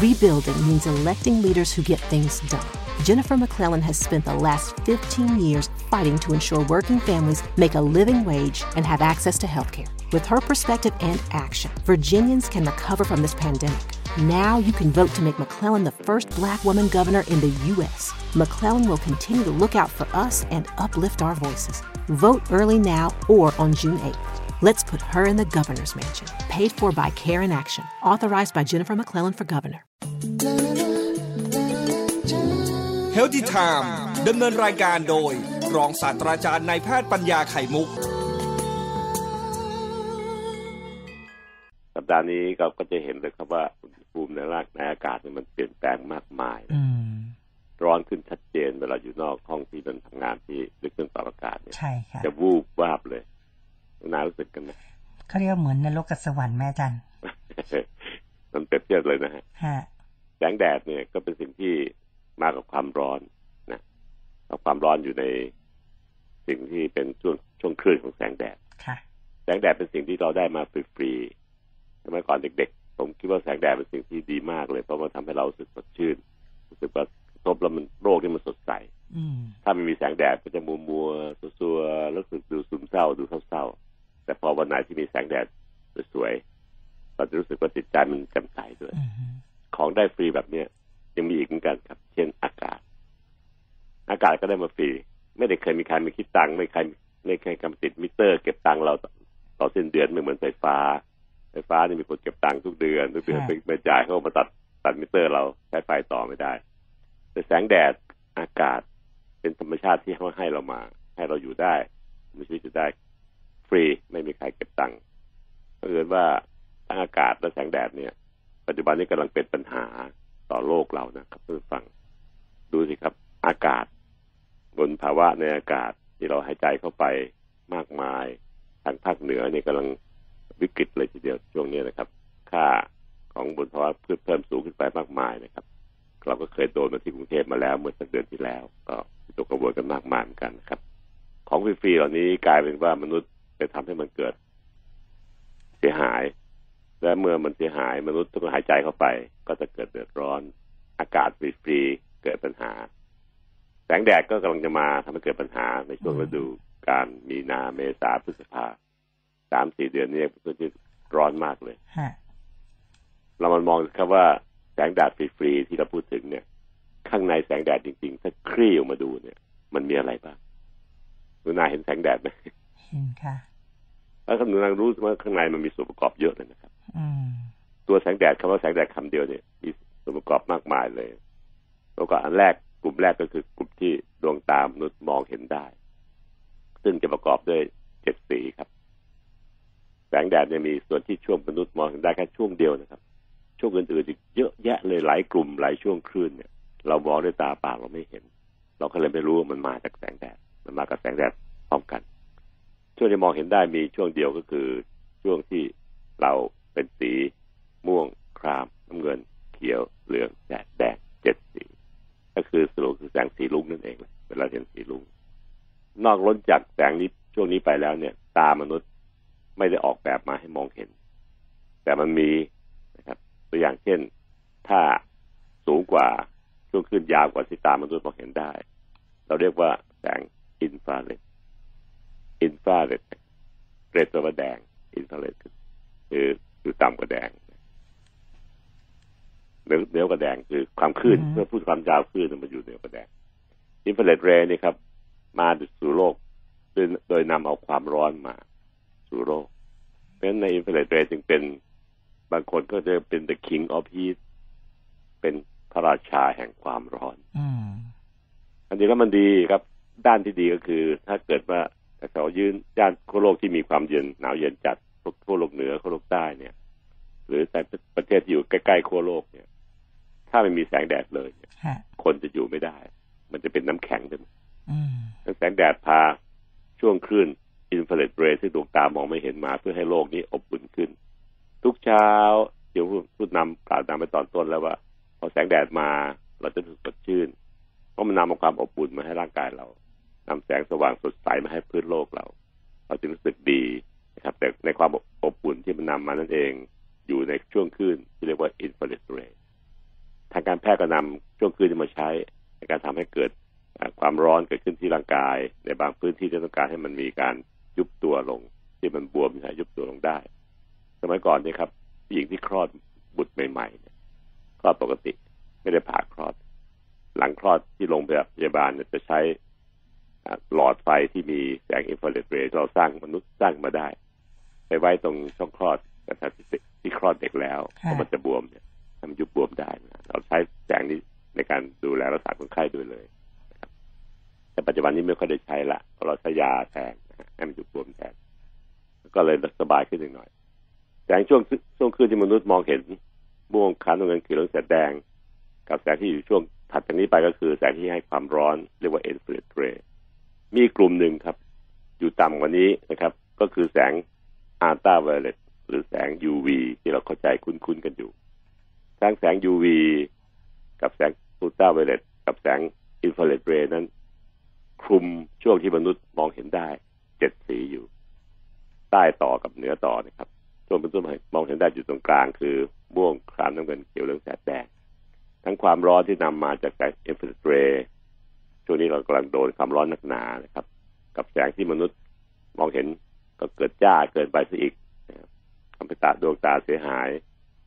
Rebuilding means electing leaders who get things done. Jennifer McClellan has spent the last 15 years fighting to ensure working families make a living wage and have access to health care. With her perspective and action, Virginians can recover from this pandemic. Now you can vote to make McClellan the first black woman governor in the U.S. McClellan will continue to look out for us and uplift our voices. Vote early now or on June 8th. Let's put her in the governor's mansion. Paid for by Care in Action. Authorized by Jennifer McClellan for governor. Healthy Time ดำเนินรายการโดย รองศาสตราจารย์นายแพทย์ปัญญาไข่มุก สัปดาห์นี้เราก็จะเห็นเลยครับว่าอุณหภูมิในร่างในอากาศเนี่ยมันเปลี่ยนแปลงมากมายอืมร้อนขึ้นชัดเจนเวลาอยู่นอกห้องที่มันทำงานที่ด้วยเครื่องปรับอากาศเนี่ย ใช่ค่ะ จะวูบวาบเลย นารู้สึกกันไหมเขาเรียกว่าเหมือนนรกกับสวรรค์แม่อาจันมันเปรียบเทียบเลยนะฮะฮะแสงแดดเนี่ยก็เป็นสิ่งที่มากับความร้อนนะเอาความร้อนอยู่ในสิ่งที่เป็นช่วงช่วงคลื่นของแสงแดดค่ะแสงแดดเป็นสิ่งที่เราได้มาฟรีๆสมัยก่อนเด็กๆ ผมคิดว่าแสงแดดเป็นสิ่งที่ดีมากเลย เพราะมันทำให้เรารู้สึกสดชื่น รู้สึกว่าทบแล้วมันโลกนี่มันสดใสอืมถ้าไม่มีแสงแดดก็จะมัวมัวๆซัวๆรู้สึกดูซึมเศร้าดูเศร้าๆ แต่พอวันไหนที่มีแสงแดดสวยๆเราจะรู้สึกว่าจิตใจมันแจ่มใสด้วยอืมของได้ฟรีแบบเนี้ยยังมีอีกเหมือนกันครับ เช่นอากาศ อากาศก็ได้มาฟรี ไม่ได้เคยมีใครมาคิดตังค์ไม่ใครไม่เคยกำติดมิเตอร์ เก็บตังค์เราต่อสิ้นเดือนไม่เหมือนไฟฟ้า ไฟฟ้านี่มีคนเก็บตังค์ทุกเดือนทุกเดือนไปไปจ่ายเขามาตัดตัดมิเตอร์เราใช้ไฟต่อไม่ได้ แต่แสงแดดอากาศเป็นธรรมชาติที่เขาให้เรามา ให้เราอยู่ได้มีชีวิตอยู่ได้ ฟรีไม่มีใครเก็บตังค์เพราะเอิญว่าทั้งอากาศและแสงแดดเนี่ย ปัจจุบันนี้กำลังเป็นปัญหาต่อโลกเรานะครับเพื่อนฟังดูสิครับ อากาศบนภาวะในอากาศที่เราหายใจเข้าไปมากมาย ทางภาคเหนือเนี่ยกำลังวิกฤตเลยทีเดียวช่วงนี้นะครับ ค่าของบนภาวะพืชเพิ่มสูงขึ้นไปมากมายนะครับ เราก็เคยโดนมาที่กรุงเทพมาแล้ว เมื่อสักเดือนที่แล้ว ก็ตกกระบวนกันมากมายเหมือนกันนะครับ ของฟรีๆเหล่านี้กลายเป็นว่ามนุษย์ ไปทำให้มันเกิด เสียหาย และเมื่อมันเสียหายมนุษย์ต้องหายใจเข้าไป ก็จะเกิดเดือดร้อน อากาศฟรีๆเกิดปัญหา แสงแดดก็กำลังจะมาทำให้เกิดปัญหาในช่วงฤดูการมีนาเมษาพฤษภาสามสี่เดือนนี้เป็นที่ร้อนมากเลยฮะเรามันมองครับว่าแสงแดดฟรีๆที่เราพูดถึงเนี่ย ข้างในแสงแดดจริงๆ ถ้าคลี่ออกมาดูเนี่ย มันมีอะไรบ้างหนูนาเห็นแสงแดดไหมเห็นค่ะ แล้วหนูนารู้ว่าข้างในมันมีส่วนประกอบเยอะเลยนะครับอืมตัวแสงแดดคำว่าแสงแดดคำเดียวเนี่ยมีส่วนประกอบมากมายเลย แล้วก็อันแรกกลุ่มแรกก็คือกลุ่มที่ดวงตามนุษย์มองเห็นได้ ซึ่งจะประกอบด้วยเจ็ดสีครับ แสงแดดเนี่ยมีส่วนที่ช่วงมนุษย์มองเห็นได้แค่ช่วงเดียวนะครับ ช่วงอื่นๆอีกเยอะแยะเลยหลายกลุ่มหลายช่วงคลื่นเนี่ย เรามองด้วยตาเปล่าเราไม่เห็น เราก็เลยไม่รู้ว่ามันมาจากแสงแดด มันมากับแสงแดดพร้อมกัน ช่วงที่มองเห็นได้มีช่วงเดียวก็คือช่วงที่เราเป็นสีม่วงครามน้ำเงิน เขียวเหลืองแดดแดงเจ็ดสี ก็คือสรุปคือแสงสีลุงนั่นเองเลยเวลาเห็นสีลุงนอกล้นจากแสงนี้ช่วงนี้ไปแล้วเนี่ย ตามนุษย์ไม่ได้ออกแบบมาให้มองเห็น แต่มันมีนะครับ ตัวอย่างเช่นถ้าสูงกว่าช่วงขึ้นยาวกว่าที่ตามนุษย์มองเห็นได้ เราเรียกว่าแสงอินฟราเรด อินฟราเรด red แปลว่าแดง อินฟราเรดคือคือคือต่ำกว่าแดงเหนือเหนือกว่าแดงคือความคลื่นอืมเมื่อพูดความยาวคลื่นมันอยู่เหนือกว่าแดงอินฟราเรดเรย์นี่ครับ มาสู่โลกโดยโดยนำเอาความร้อนมาสู่โลก เพราะฉะนั้นในอินฟราเรดเรย์จึงเป็นบางคนก็จะเป็น the king of heat เป็นพระราชาแห่งความร้อนอืมอันนี้แล้วมันดีครับ ด้านที่ดีก็คือ ถ้าเกิดว่า เขายืนย่านขั้วโลกที่มีความเย็นหนาวเย็นจัดพวกขั้วโลกเหนือขั้วโลกใต้เนี่ย หรือแต่ประเทศที่อยู่ใกล้ๆขั้วโลกเนี่ย ถ้าไม่มีแสงแดดเลยเนี่ยฮะคนจะอยู่ไม่ได้ มันจะเป็นน้ำแข็งไปหมดอืมแสงแดดพาช่วงคลื่นอินฟราเรดเรย์ที่ดวงตามองไม่เห็นมาเพื่อให้โลกนี้อบอุ่นขึ้น ทุกเช้าเดี๋ยวพูดนำกล่าวนำไปตอนต้นแล้วว่า พอแสงแดดมาเราจะรู้สึกสดชื่น เพราะมันนำเอาความอบอุ่นมาให้ร่างกายเรา นำแสงสว่างสดใสมาให้พื้นโลกเรา เราจะรู้สึกดีนะครับ แต่ในความอบอุ่นที่มันนำมานั่นเอง อยู่ในช่วงคลื่นที่เรียกว่าอินฟราเรดเรย์การแพทย์ก็นำช่วงคืนที่มาใช้ ในการทำให้เกิดความร้อนเกิดขึ้นที่ร่างกาย ในบางพื้นที่ที่ต้องการให้มันมีการยุบตัวลง ที่มันบวมนะยุบตัวลงได้ สมัยก่อนนี่ครับผู้หญิงที่คลอดบุตรใหม่ๆเนี่ยคลอดปกติ ไม่ได้ผ่าคลอด หลังคลอดที่โรงพยาบาลจะใช้ หลอดไฟที่มีแสงอินฟราเรดเรย์เราสร้างมนุษย์สร้างมาได้ ไปไว้ตรงช่องคลอดกระที่ที่คลอดเด็กแล้วเพราะมันจะบวมเนี่ยทำยุบบวมได้นะเราใช้แสงนี้ในการดูแลรักษาคนไข้ด้วยเลยแต่ปัจจุบันนี้ไม่ค่อยได้ใช้ละเราใช้ยาแทนให้มันยุบบวมแทนก็เลยสบายขึ้นหน่อยแสงช่วงช่วงคืนที่มนุษย์มองเห็นม่วงขาวน้ำเงินเขียวเหลืองแสดแดง กับแสงที่อยู่ช่วงถัดจากนี้ไปก็คือแสงที่ให้ความร้อนเรียกว่าเอ็นฟลูเรย์ มีกลุ่มหนึ่งครับ อยู่ต่ำกว่านี้นะครับ ก็คือแสงอัลตราไวโอเลตหรือแสง UV ที่เราเข้าใจคุ้นๆกันอยู่แสงแสง UV กับแสงอัลตราไวโอเลตกับแสงอินฟราเรดเรนั้น คลุมช่วงที่มนุษย์มองเห็นได้เจ็ดสีอยู่ ใต้ต่อกับเหนือต่อนะครับช่วงมนุษย์มองเห็นได้อยู่ตรงกลาง คือม่วงครามน้ำเงินเขียวเหลืองแสดแดงทั้งความร้อนที่นำมาจากแสงอินฟราเรดเร ช่วงนี้เรากำลังโดนความร้อนหนักหนานะครับ กับแสงที่มนุษย์มองเห็นก็เกิดจ้าเกินไปซะอีกทำให้ตาดวงตาเสียหาย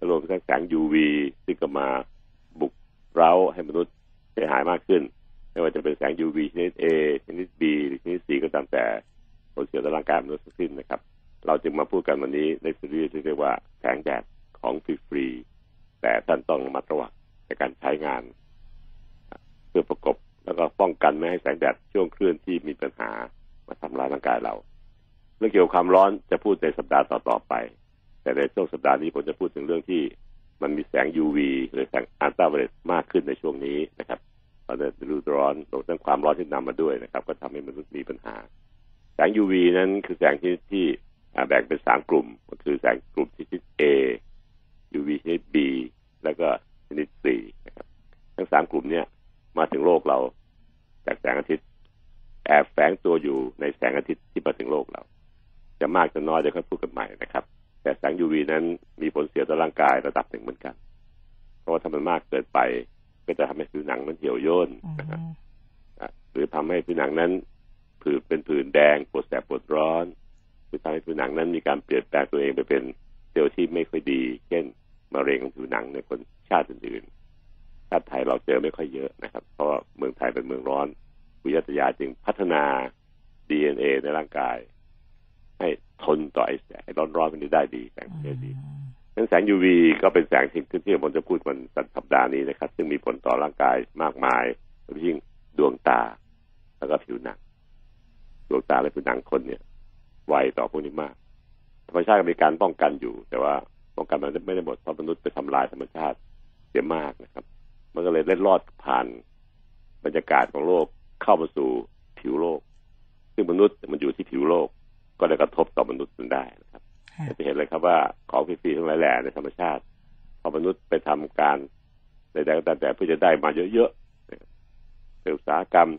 รวมทั้งแสง UV ซึ่งก็มาบุกเร้าให้มนุษย์เสียหายมากขึ้น ไม่ว่าจะเป็นแสง UV ชนิด A ชนิด B หรือชนิด C ก็ตามแต่ผลเสียต่อร่างกายมนุษย์ทั้งสิ้นนะครับ เราจึงมาพูดกันวันนี้ในซีรีส์ที่เรียกว่าแสงแดดของฟรีๆแต่ท่านต้องระมัดระวังในการใช้งาน เพื่อประกบ แล้วก็ป้องกันไม่ให้แสงแดดช่วงคลื่นที่มีปัญหามาทำลายร่างกายเรา เรื่องเกี่ยวกับความร้อนจะพูดในสัปดาห์ต่อๆไป แต่ในช่วงสัปดาห์นี้ผมจะพูดถึงเรื่องที่มันมีแสง UV หรือแสงอัลตราไวโอเลตมากขึ้นในช่วงนี้นะครับตอนนี้ฤดูร้อนรวมทั้งความร้อนที่นำมาด้วยนะครับ ก็ทำให้มนุษย์มีปัญหา แสง UV นั้นคือแสงที่ที่แบ่งเป็นสามกลุ่ม ก็คือแสงกลุ่มชนิด A UV ชนิด B แล้วก็ชนิด C นะครับ ทั้งสามกลุ่มเนี้ย มาถึงโลกเรา จากแสงอาทิตย์ แอบแฝงตัวอยู่ในแสงอาทิตย์ที่มาถึงโลกเรา จะมากจะน้อยจะค่อยพูดกันใหม่นะครับ แต่แสง UV นั้นมีผลเสียต่อร่างกายระดับหนึ่งเหมือนกัน เพราะว่าถ้ามันมากเกินไป ก็จะทำให้ผิวหนังมันเหี่ยวย่นนะครับหรือทำให้ผิวหนังนั้นผื่นเป็นผื่นแดงปวดแสบปวดร้อนหรือทำให้ผิวหนังนั้นมีการเปลี่ยนแปลงตัวเองไปเป็นเซลล์ที่ไม่ค่อยดี เช่นมะเร็งของผิวหนังในคนชาติอื่นาติไทยเราเจอไม่ค่อยเยอะนะครับ เพราะเมืองไทยเป็นเมืองร้อนวิทยาศาสตร์จึงพัฒนา DNA ในร่างกาย ให้ทนต่อไอ้แสงร้อนๆมันได้ดีแสงเดีนั้นแสง UV ก็เป็นแสงที่ที่ผมจะพูดวันสัปดาห์นี้นะครับ ซึ่งมีผลต่อร่างกายมากมายโดยยิ่งดวงตา แล้วก็ผิวหนังดวงตาและผิวหนังคนเนี่ยไวต่อพวกนี้มากธรรมชาติมีการป้องกันอยู่ แต่ว่าป้องกันมันไม่ได้หมดเพราะมนุษย์ไปทำลายธรรมชาติเสียมากนะครับ มันก็เลยเล็ดลอดผ่านบรรยากาศของโลกเข้ามาสู่ผิวโลก ซึ่งมนุษย์มันอยู่ที่ผิวโลก ก็เลยกระทบต่อมนุษย์มันได้นะครับจะเห็นเลยครับว่าของฟรีๆทั้งหลายแหล่ในธรรมชาติพอมนุษย์ไปทำการใดๆก็ตามแต่เพื่อจะได้มาเยอะๆอุตสาหกรรม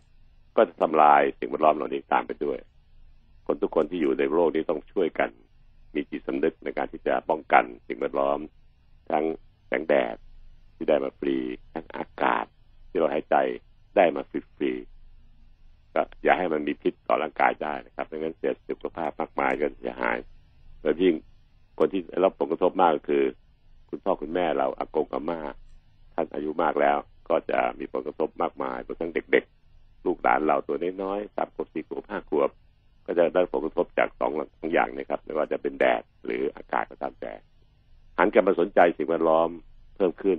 ก็จะทำลายสิ่งแวดล้อมเหล่านี้ตามไปด้วย คนทุกคนที่อยู่ในโลกนี้ต้องช่วยกัน มีจิตสำนึกในการที่จะป้องกันสิ่งแวดล้อม ทั้งแสงแดด ที่ได้มาฟรีทั้งอากาศ ที่เราหายใจได้มาฟรีๆก็อย่าให้มันมีพิษต่อร่างกายได้นะครับไม่งั้นเสียสุขภาพมากมายก็เสียหายโดยยิ่งคนที่รับผลกระทบมากก็คือ คุณพ่อคุณแม่เราอากงอาม่าท่านอายุมากแล้ว ก็จะมีผลกระทบมากมายรวมทั้งเด็ก ๆ ลูกหลานเราตัวน้อยๆสามขวบสี่ขวบห้าขวบ ก็จะได้ผลกระทบจากสองสองอย่างนะครับไม่ว่าจะเป็นแดดหรืออากาศก็ตามแต่หันกันมาสนใจสิ่งแวดล้อมเพิ่มขึ้น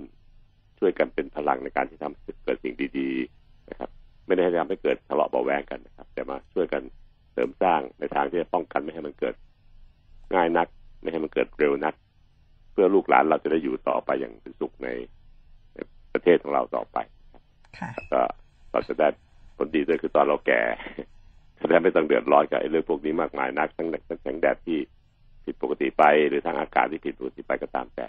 ช่วยกันเป็นพลังในการที่ทำเกิดสิ่งดีๆนะครับ ไม่ได้ทำให้เกิดทะเลาะเบาแวงกันนะครับ แต่มาช่วยกันเสริมสร้างในทางที่จะป้องกันไม่ให้มันเกิดง่ายนัก ไม่ให้มันเกิดเร็วนัก เพื่อลูกหลานเราจะได้อยู่ต่อไปอย่างเป็นสุขในประเทศของเราต่อไปก็เราจะได้ผลดีด้วยคือตอนเราแก่จะได้ไม่ต้องเดือดร้อนกับเรื่องพวกนี้มากมายนักทั้งทั้งแสงแดดที่ผิดปกติไป หรือทั้งอากาศที่ผิดปกติไปก็ตามแต่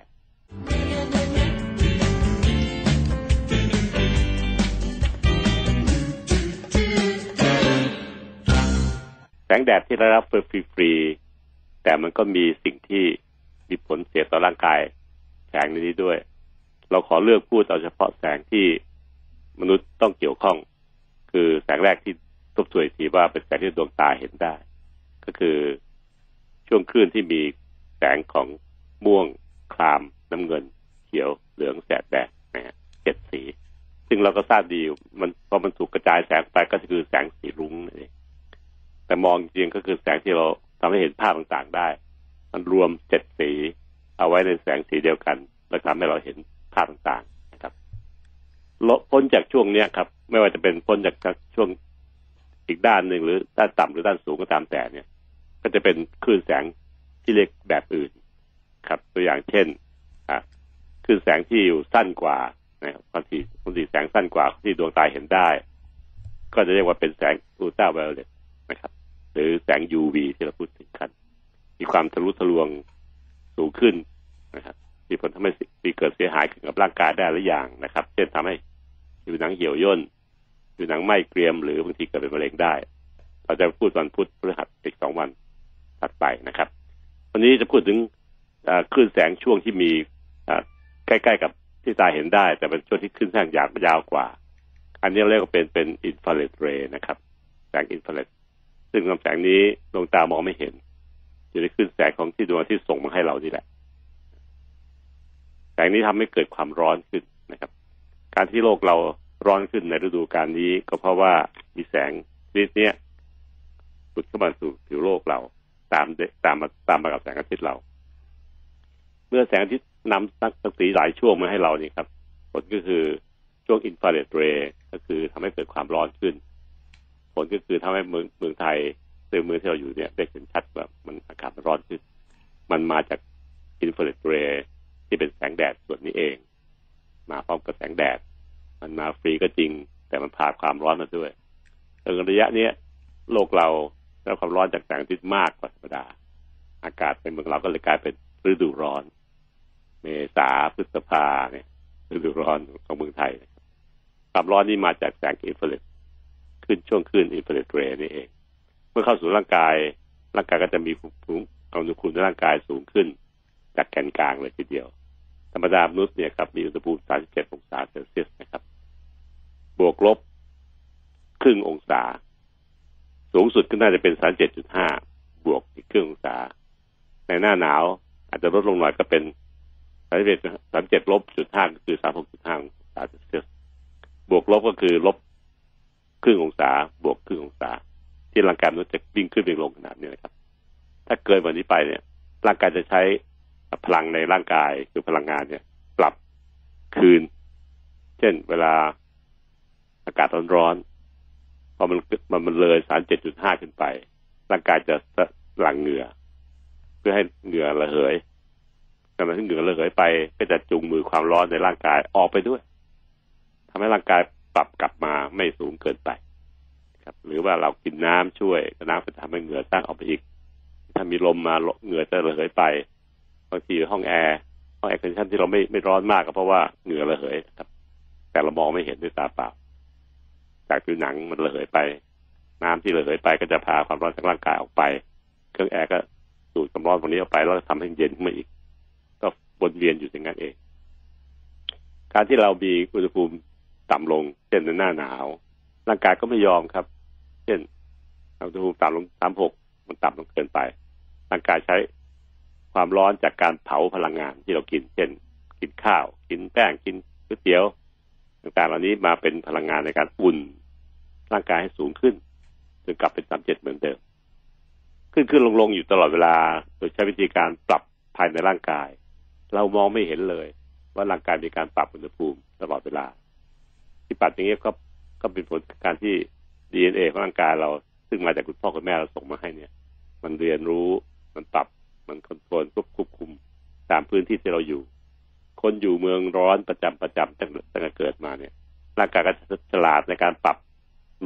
แสงแดดที่ได้รับฟรีแต่มันก็มีสิ่งที่มีผลเสียต่อร่างกายแฝงในนี้ด้วย เราขอเลือกพูดเอาเฉพาะแสงที่มนุษย์ต้องเกี่ยวข้อง คือแสงแรกที่ทบทวนทีว่าเป็นแสงที่ดวงตาเห็นได้ ก็คือช่วงคลื่นที่มีแสงของม่วงครามน้ำเงิน เขียวเหลืองแสดแดงนะฮะเจ็ดสี ซึ่งเราก็ทราบดีมันพอมันถูกกระจายแสงไปก็คือแสงสีรุ้งนั่นเอง แต่มองจริงก็คือแสงที่เราทำให้เห็นภาพต่างๆได้ มันรวมเจ็ดสีเอาไว้ในแสงสีเดียวกัน แล้วทำให้เราเห็นภาพต่างๆนะครับลพ้นจากช่วงเนี้ยครับ ไม่ว่าจะเป็นพ้นจากช่วงอีกด้านหนึ่งหรือด้านต่ำหรือด้านสูงก็ตามแต่เนี่ย ก็จะเป็นคลื่นแสงที่เรียกแบบอื่นครับ ตัวอย่างเช่นอะคลื่นแสงที่อยู่สั้นกว่านะครับบางทีบางทีแสงสั้นกว่าที่ดวงตาเห็นได้ ก็จะเรียกว่าเป็นแสงอูลตราไวโอเลตนะครับ หรือแสง UV ที่เราพูดถึงกัน มีความทะลุทะลวงสูงขึ้นนะครับมีผลทำให้มีเกิดเสียหายขึ้นกับร่างกายได้หรืออย่างนะครับ เช่นทำให้ผิวหนังเหี่ยวย่นผิวหนังไหม้เกรียมหรือบางทีเกิดเป็นมะเร็งได้ เราจะพูดวันพุธพฤหัสอีกสองวันถัดไปนะครับ วันนี้จะพูดถึงคลื่นแสงช่วงที่มีใกล้ๆกับที่ตาเห็นได้ แต่เป็นช่วงที่ขึ้นแสงยาวยาวกว่า อันนี้เรียกว่าเป็นเป็นอินฟราเรดเรย์นะครับ แสงอินฟราเรด ซึ่งลำแสงนี้ดวงตามองไม่เห็นอยู่ในคลื่นแสงของที่ดวงอาทิตย์ส่งมาให้เรานี่แหละ แสงนี้ทำให้เกิดความร้อนขึ้นนะครับ การที่โลกเราร้อนขึ้นในฤดูกาลนี้ ก็เพราะว่ามีแสงชนิดนี้หลุดเข้ามาสู่ผิวโลกเรา ตามตามมาตามมากับแสงอาทิตย์เรา เมื่อแสงอาทิตย์นำสักสีหลายช่วงมาให้เรานี่ครับ ผลก็คือช่วงอินฟราเรดเรย์ก็คือทำให้เกิดความร้อนขึ้น ลก็คือทำให้เมืองเมืองไทยซึ่งเมืองที่เราอยู่เนี่ยได้เห็นชัดว่ามันอากาศร้อนขึ้น มันมาจากอินฟราเรดเรย์ที่เป็นแสงแดดส่วนนี้เอง มาพร้อมกับแสงแดด มันมาฟรีก็จริง แต่มันพาความร้อนมาด้วยในระยะนี้โลกเราได้ความร้อนจากแสงอาทิตย์มากกว่าธรรมดา อากาศในเมืองเราก็เลยกลายเป็นฤดูร้อน เมษาพฤษภาเนี่ยฤดูร้อนของเมืองไทยความร้อนนี้มาจากแสงอินฟราเรด ขึ้นช่วงขึ้นอินฟราเรดเรนี่เอง เมื่อเข้าสู่ร่างกาย ร่างกายก็จะมีภูมิอุณหภูมิในร่างกายสูงขึ้น จากแกนกลางเลยทีเดียว ธรรมดามนุษย์เนี่ยครับมีอุณหภูมิ 37 องศาเซลเซียสนะครับ บวกลบครึ่งองศา สูงสุดก็น่าจะเป็น 37.5 บวกอีกครึ่งองศา ในหน้าหนาวอาจจะลดลงหน่อยก็เป็น37 37ลบจุดห้าก็คือ36.5องศาเซลเซียสบวกลบก็คือลบ ครึ่งองศาบวกครึ่งองศา ที่ร่างกายมนุษย์จะวิ่งขึ้นวิ่งลงขนาดนี้นะครับ ถ้าเกินวันนี้ไปเนี่ยร่างกายจะใช้พลังในร่างกายคือพลังงานเนี่ย ปรับคืน เช่นเวลาอากาศร้อนๆพอมันมันมันเลยสารเจ็ดจุดห้าขึ้นไป ร่างกายจะหลั่งเหงื่อ เพื่อให้เหงื่อระเหยขณะที่เหงื่อระเหยไปก็จะจูงมือความร้อนในร่างกายออกไปด้วยทำให้ร่างกาย ปรับกลับมาไม่สูงเกินไปครับ หรือว่าเรากินน้ำช่วยน้ำจะทำให้เหงื่อสร้างออกไปอีก ถ้ามีลมมาเหงื่อจะระเหยไปบางทีห้องแอร์ห้อง air condition ที่เราไม่ไม่ร้อนมากก็เพราะว่าเหงื่อระเหยครับ แต่เรามองไม่เห็นด้วยตาเปล่า จากผิวหนังมันระเหยไป น้ำที่ระเหยไปก็จะพาความร้อนจากร่างกายออกไป เครื่องแอร์ก็สูดความร้อนตรงนี้ออกไปแล้วทำให้เย็นขึ้นมาอีก ก็วนเวียนอยู่อย่างนั้นเอง การที่เรามีอุณหภูมิ ต่ำลง เช่นในหน้าหนาว ร่างกายก็ไม่ยอมครับ เช่นอุณหภูมิต่ำลงสามหกมันต่ำลงเกินไปร่างกายใช้ความร้อนจากการเผาพลังงานที่เรากิน เช่น กินข้าว กินแป้งกินก๋วยเตี๋ยว ต่างๆ เหล่านี้มาเป็นพลังงานในการอุ่น ร่างกายให้สูงขึ้นจนกลับเป็นสามเจ็ดเหมือนเดิม ขึ้นขึ้นลงลงอยู่ตลอดเวลา โดยใช้วิธีการปรับภายในร่างกาย เรามองไม่เห็นเลย ว่าร่างกายมีการปรับอุณหภูมิตลอดเวลา ที่ปรับอย่างนี้ยก็ก็เป็นผลการที่ดีเอ็นเอของร่างกายเรา ซึ่งมาจากคุณพ่อคุณแม่เราส่งมาให้เนี่ย มันเรียนรู้มันปรับมันคอนโทรลควบคุมตามพื้นที่ที่เราอยู่ คนอยู่เมืองร้อนประจำประจำตั้งตั้งแต่เกิดมาเนี่ยร่างกายก็ฉลาดในการปรับ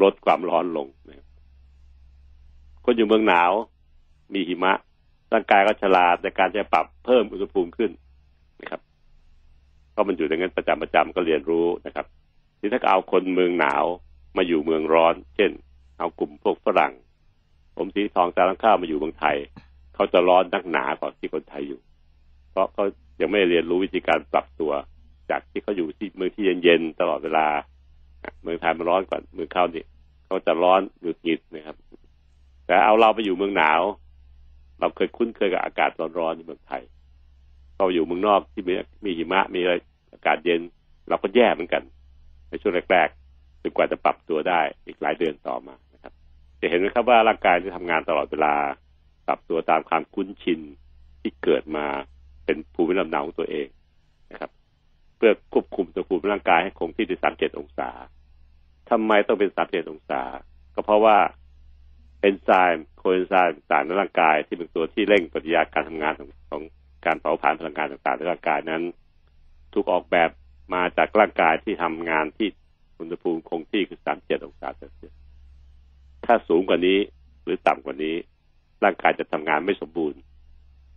ลดความร้อนลงนะคนอยู่เมืองหนาว มีหิมะ ร่างกายก็ฉลาดในการจะปรับเพิ่มอุณหภูมิขึ้นนะครับ ก็มันอยู่ในงั้นประจำประจำก็เรียนรู้นะครับ ที่ถ้าเอาคนเมืองหนาวมาอยู่เมืองร้อน เช่น เอากลุ่มพวกฝรั่ง ผมสีทองตาลังข้าวมาอยู่เมืองไทย เขาจะร้อนนักหนากว่าที่คนไทยอยู่ เพราะเขายังไม่เรียนรู้วิธีการปรับตัว จากที่เขาอยู่ที่เมืองที่เย็นๆตลอดเวลา เมืองไทยมันร้อนกว่าเมืองเขาเนี่ยเขาจะร้อนหงุดหงิดนะครับ แต่เอาเราไปอยู่เมืองหนาว เราเคยคุ้นเคยกับอากาศร้อนๆในเมืองไทยเราอยู่เมืองนอกที่มีมีหิมะมีอะไรอากาศเย็น เราก็แย่เหมือนกัน ในช่วงแรกๆจนกว่าจะปรับตัวได้อีกหลายเดือนต่อมานะครับ จะเห็นไหมครับว่าร่างกายจะทำงานตลอดเวลา ปรับตัวตามความคุ้นชินที่เกิดมาเป็นภูมิลำเนาของตัวเองนะครับ เพื่อควบคุมตัวภูมิร่างกายให้คงที่ที่สามเจ็ดองศาทำไมต้องเป็นสามเจ็ดองศา ก็เพราะว่าเอนไซม์โคเอนไซม์ต่างในร่างกายที่เป็นตัวที่เร่งปฏิกิริยาการทำงานของของการเผาผลาญพลังงานต่างๆในร่างกายนั้น ถูกออกแบบ มาจากร่างกายที่ทำงานที่อุณหภูมิคงที่คือสามเจ็ดองศาเซลเซียสถ้าสูงกว่านี้หรือต่ำกว่านี้ ร่างกายจะทำงานไม่สมบูรณ์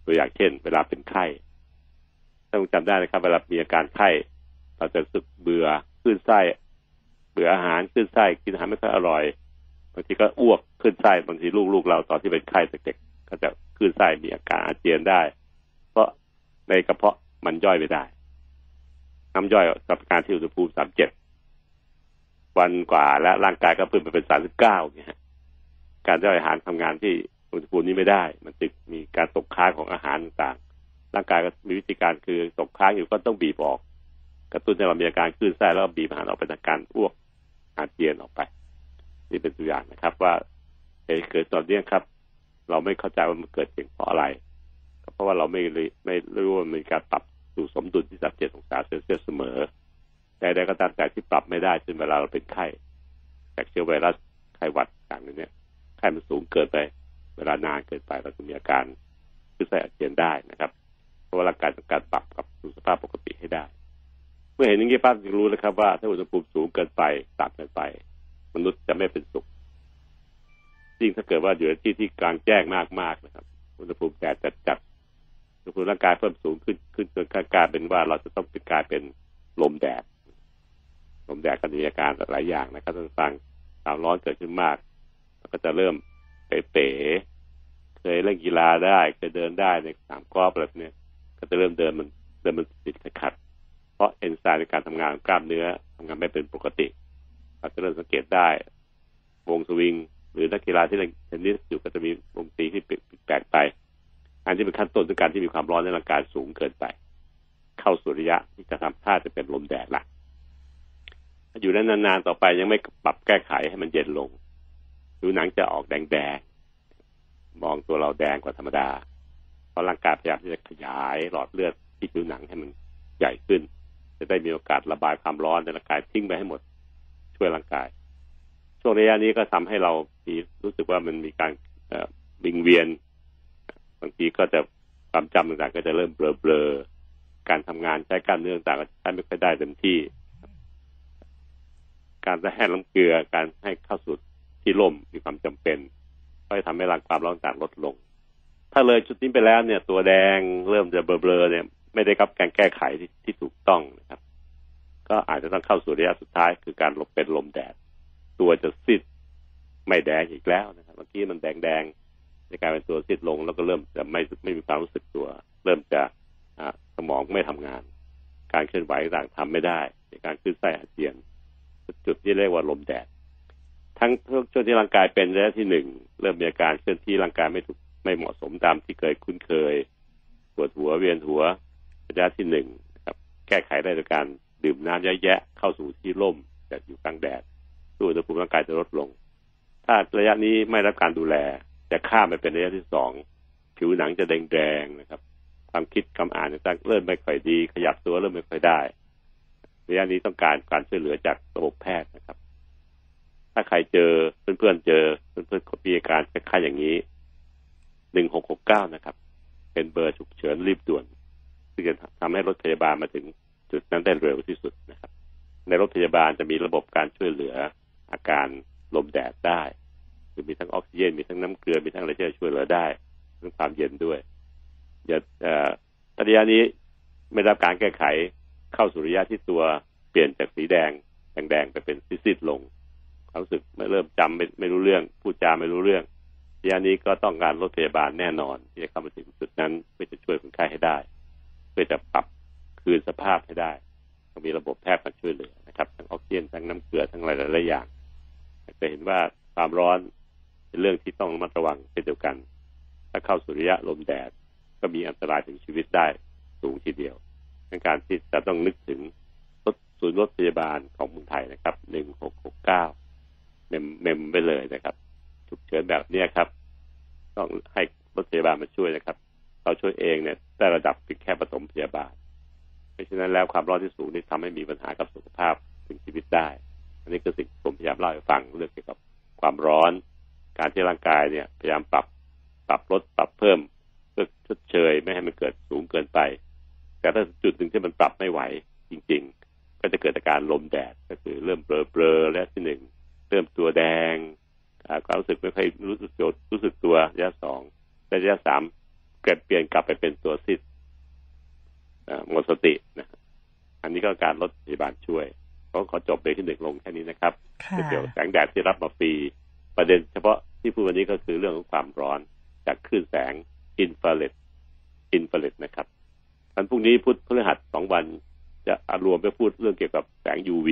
ตัวอย่างเช่น เวลาเป็นไข้ต้องจำได้นะครับ เวลามีอาการไข้เราจะรู้สึกเบื่อขึ้นไส้เบื่ออาหารขึ้นไส้กินอาหารไม่ค่อยอร่อยบางทีก็อ้วกขึ้นไส้บางทีลูกๆเราตอนที่เป็นไข้เด็กๆก็จะขึ้นไส้มีอาการอาเจียนได้ เพราะในกระเพาะมันย่อยไม่ได้ น้ำย่อยกับการที่อุณหภูมิสามเจ็ดวันกว่าและร่างกายก็เพิ่มไปเป็นสามสิบเก้าเนี่ยการย่อยอาหารทำงานที่อุณหภูมินี้ไม่ได้ มันจึงมีการตกค้างของอาหารต่างๆ ร่างกายก็มีวิธีการคือตกค้างอยู่ก็ต้องบีบออก กระตุ้นให้เรามีอาการคลื่นไส้แล้วบีบอาหารออกเป็นอาการอ้วกอาเจียนออกไป นี่เป็นตัวอย่างนะครับ ว่าเหตุเกิดตอนนี้ครับ เราไม่เข้าใจว่ามันเกิดเพราะอะไรเพราะว่าเราไม่ไม่รู้ว่ามีการปรับ สู่สมดุลที่สัดเจ็ดองศาเซลเซียสเสมอ แต่ใดก็ตามแต่ที่ปรับไม่ได้จนเวลาเราเป็นไข้จากเชื้อไวรัสไข้หวัดอย่างนี้ไข้มันสูงเกินไป เวลานานเกินไปเราจะมีอาการคลื่นไส้อาเจียนได้นะครับ เพราะว่าร่างกายต้องการปรับกับสู่สภาพปกติให้ได้ เมื่อเห็นอย่างนี้ป้าจะรู้แล้วครับว่าถ้าอุณหภูมิสูงเกินไปต่ำเกินไป มนุษย์จะไม่เป็นสุขยิ่งถ้าเกิดว่าอยู่ในที่ที่กลางแจ้งมากๆนะครับ อุณหภูมิแดดจัดจัด อุณหภูมิร่างกายเพิ่มสูงขึ้นขึ้นจนกลายเป็นว่าเราจะต้องเป็นกลายเป็นลมแดดลมแดดก็มีอาการหลายอย่างนะครับท่านฟังความร้อนเกิดขึ้นมากแล้วก็จะเริ่มเป๋ๆเคยเล่นกีฬาได้เคยเดินได้ในสนามกอล์ฟอะไรเนี้ก็จะเริ่มเดินมันเดินมันติดขัด เพราะเอนไซม์ในการทำงานของกล้ามเนื้อทำงานไม่เป็นปกติเราจะเริ่มสังเกตได้ วงสวิง หรือนักกีฬาที่เล่นเทนนิสอยู่ก็จะมีวงตีที่แปลกไป อันที่เป็นขั้นต้นของการที่มีความร้อนในร่างกายสูงเกินไป เข้าสู่ระยะที่จะทำท่าจะเป็นลมแดดละอยู่ได้นานๆต่อไปยังไม่ปรับแก้ไขให้มันเย็นลงผิวหนังจะออกแดงๆมองตัวเราแดงกว่าธรรมดา เพราะร่างกายพยายามที่จะขยายหลอดเลือดที่ผิวหนังให้มันใหญ่ขึ้น จะได้มีโอกาสระบายความร้อนในร่างกายทิ้งไปให้หมด ช่วยร่างกาย ช่วงระยะนี้ก็ทำให้เรามีรู้สึกว่ามันมีการวิงเวียน บางทีก็จะความจำต่างๆ ก็จะเริ่มเบลอๆการทำงานใช้กล้ามเนื้อต่างๆก็ใช้ไม่ค่อยได้เต็มที่ การจะแห้น้ำเกลือการให้เข้าสู่ที่ล่มมีความจำเป็น ก็จะทำให้ร่างความร้อนต่างลดลง ถ้าเลยจุดนี้ไปแล้วเนี่ย ตัวแดงเริ่มจะเบลอๆเนี่ย ไม่ได้รับการแก้ไขที่ที่ถูกต้องนะครับ ก็อาจจะต้องเข้าสู่ระยะสุดท้าย คือการลบเป็นลมแดด ตัวจะซีดไม่แดงอีกแล้วนะครับเมื่อกี้มันแดงๆ ในการเป็นตัวซีดลง แล้วก็เริ่มจะไม่ไม่มีความรู้สึกตัว เริ่มจะสมองไม่ทำงาน การเคลื่อนไหวต่างทำไม่ได้ในการขึ้นไส้อาเจียน จุดที่เรียกว่าลมแดด ทั้งช่วงที่ร่างกายเป็นระยะที่หนึ่งเริ่มมีอาการเคลื่อนที่ร่างกายไม่ถูกไม่เหมาะสมตามที่เคยคุ้นเคยปวดหัวเวียนหัวระยะที่หนึ่งครับแก้ไขได้โดยการดื่มน้ำเยอะแยะเข้าสู่ที่ร่มจะอยู่กลางแดดด้วอุณหภูมิร่างกายจะลดลง ถ้าระยะนี้ไม่รับการดูแล จะข้ามไปเป็นระยะที่สองผิวหนังจะแดงๆนะครับ ความคิดคำอ่านต่างเริ่มไม่ค่อยดี ขยับตัวเริ่มไม่ค่อยได้ระยะนี้ต้องการการช่วยเหลือจากระบบแพทย์นะครับ ถ้าใครเจอเพื่อนๆเจอเพื่อนๆมีอาการคล้ายๆอย่างนี้หนึ่งหกหกเก้านะครับ เป็นเบอร์ฉุกเฉินรีบด่วนซึ่งจะทำให้รถพยาบาลมาถึงจุดนั้นได้เร็วที่สุดนะครับ ในรถพยาบาลจะมีระบบการช่วยเหลืออาการลมแดดได้ คือมีทั้งออกซิเจนมีทั้งน้ำเกลือมีทั้งอะไรที่จะช่วยเหลือได้เรื่องความเย็นด้วยอย่าระยะนี้ไม่รับการแก้ไขเข้าสู่ระยะที่ตัวเปลี่ยนจากสีแดงแดงๆไปเป็นซีดๆลงความรู้สึกไม่เริ่มจำไม่ไม่รู้เรื่องพูดจาไม่รู้เรื่องระยะนี้ก็ต้องการรถพยาบาลแน่นอน ที่จะเข้ามาถึงจุดนั้นเพื่อจะช่วยคนไข้ให้ได้ เพื่อจะปรับคืนสภาพให้ได้มีระบบแพทย์มาช่วยเหลือนะครับ ทั้งออกซิเจนทั้งน้ำเกลือทั้งหลายหลายอย่างจะเห็นว่าความร้อน เป็นเรื่องที่ต้องระมัดระวังเช่นเดียวกัน ถ้าเข้าสู่ระยะลมแดดก็มีอันตรายถึงชีวิตได้สูงทีเดียวในการที่จะต้องนึกถึงรถศูนย์รถพยาบาลของเมืองไทยนะครับหนึ่งหกหกเก้า mem mem ไปเลยนะครับฉุกเฉินแบบนี้ครับ ต้องให้รถพยาบาลมาช่วยนะครับ เราช่วยเองเนี่ยได้ระดับเพียงแค่ปฐมพยาบาลเพราะฉะนั้นแล้วความร้อนที่สูงนี่ทำให้มีปัญหากับสุขภาพถึงชีวิตได้ อันนี้คือสิ่งผมพยายามเล่าให้ฟังเรื่องเกี่ยวกับความร้อน การที่ร่างกายเนี่ยพยายามปรับปรับลดปรับเพิ่มเพื่อชดเชยไม่ให้มันเกิดสูงเกินไป แต่ถ้าจุดหนึ่งที่มันปรับไม่ไหวจริง ๆ ก็จะเกิดอาการลมแดดก็คือเริ่มเบลอๆและที่หนึ่งเริ่มตัวแดงความรู้สึกไม่ค่อยรู้สึกโจดรู้สึกตัวระยะสองระยะสามเกิดเปลี่ยนกลับไปเป็นตัวซิดหมดสตินะอันนี้ก็การลดพยาบาลช่วยเขาขอจบไปที่หนึ่งลงแค่นี้นะครับเกี่ยวกับแสงแดดที่รับมาฟรี ประเด็นเฉพาะที่พูดวันนี้ก็คือเรื่องของความร้อนจากคลื่นแสงอินฟราเรดอินฟราเรดนะครับวันพรุ่งนี้พุธพฤหัสสองวันจะรวมไปพูดเรื่องเกี่ยวกับแสง UV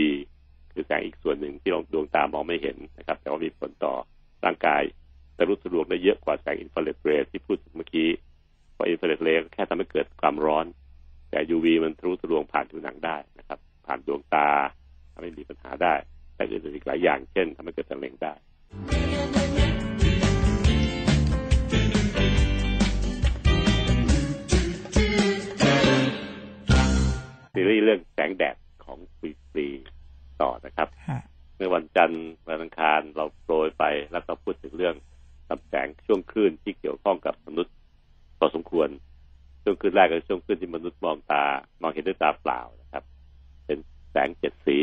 คือแสงอีกส่วนหนึ่งที่เราดวงตามองไม่เห็นนะครับ แต่ว่ามีผลต่อร่างกายแต่รู้สะดวกได้เยอะกว่าแสงอินฟราเรดเรย์ที่พูดเมื่อกี้เพราะอินฟราเรดเรย์แค่ทำให้เกิดความร้อน แต่ UV มันทะลุทะลวงผ่านผิวหนังได้นะครับ ผ่านดวงตาทำให้มีปัญหาได้ แต่อื่นอีกหลายอย่างเช่นทำให้เกิดมะเร็งได้ ซีรีส์เรื่องแสงแดดของฟรีฟรีต่อนะครับเมื่อวันจันทร์วันอังคารเราโปรยไปแล้วก็พูดถึงเรื่องกับแสงช่วงคลื่นที่เกี่ยวข้องกับมนุษย์พอสมควร ช่วงคลื่นแรกก็ช่วงคลื่นที่มนุษย์มองตา มองเห็นด้วยตาเปล่านะครับ เป็นแสงเจ็ดสี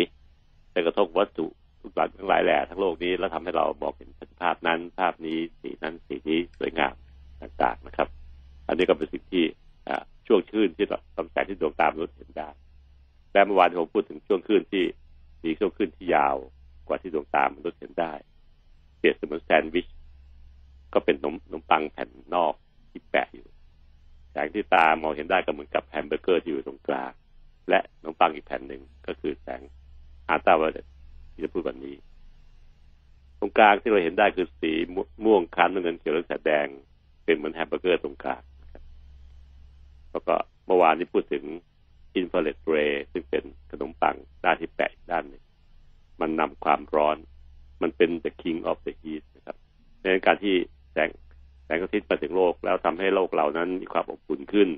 จะกระทบวัตถุ ทุกอย่างทั้งหลายแหล่ทั้งโลกนี้แล้วทำให้เรามองเห็นภาพนั้น ภาพนี้สีนั้นสีนี้สวยงามต่างๆนะครับ อันนี้ก็เป็นสิ่งที่ช่วงคลื่นที่เราทำแสงที่ดวงตามนุษย์เห็นได้และเมื่อวานผมพูดถึงช่วงคลื่นที่มีช่วงคลื่นที่ยาวกว่าที่ดวงตามนุษย์เห็นได้เปรียบเสมือนแซนด์วิชก็เป็นนมนมปังแผ่นนอกที่แปะอยู่แสงที่ตามองเห็นได้ก็เหมือนกับแฮมเบอร์เกอร์ที่อยู่ตรงกลางและนมปังอีกแผ่นหนึ่งก็คือแสง ultraviolet ที่จะพูดวันนี้ ตรงกลางที่เราเห็นได้คือสีม่วงครามน้ำเงินเขียวและแสดแดง เป็นเหมือนแฮมเบอร์เกอร์ตรงกลางแล้วก็เมื่อวานนี้พูดถึง infrared ray ซึ่งเป็นขนมปังด้านที่แปะด้านหนึ่งมันนำความร้อน มันเป็น the king of the heat นะครับในการที่แสงแสงอาทิตย์มาถึงโลก แล้วทำให้โลกเรานั้นมีความอบอุ่นขึ้น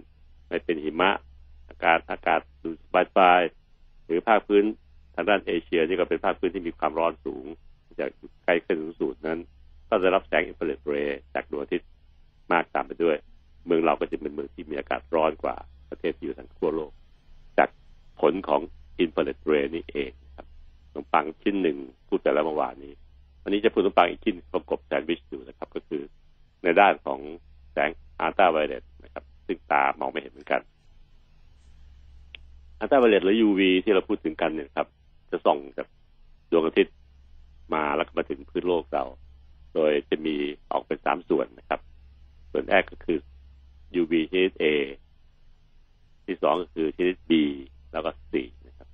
ไม่เป็นหิมะ อากาศอากาศสบายๆหรือภาคพื้น ทางด้านเอเชียนี่ก็เป็นภาคพื้นที่มีความร้อนสูงจากใกล้เส้นศูนย์สูตรนั้น ก็จะรับแสง infrared ray จากดวงอาทิตย์มากตามไปด้วย เมืองเราก็จะเป็นเมืองที่มีอากาศร้อนกว่าประเทศที่อยู่ทางขั้วโลกผลของ infrared ray นี่เองครับขนมปังชิ้นหนึ่งพูดแต่ละเมื่อวานนี้ วันนี้จะพูดขนมปังอีกชิ้นประกบแซนด์วิชอยู่นะครับ ก็คือในด้านของแสงอัลตราไวโอเลตนะครับ ซึ่งตามองไม่เห็นเหมือนกันอัลตราไวโอเลตหรือ UV ที่เราพูดถึงกันเนี่ยครับ จะส่องจากดวงอาทิตย์มาแล้วก็มาถึงพื้นโลกเรา โดยจะมีออกเป็นสามส่วนนะครับ ส่วนแรกก็คือ UV ชนิด A ที่สองก็คือชนิด B แล้วก็สี่นะครับ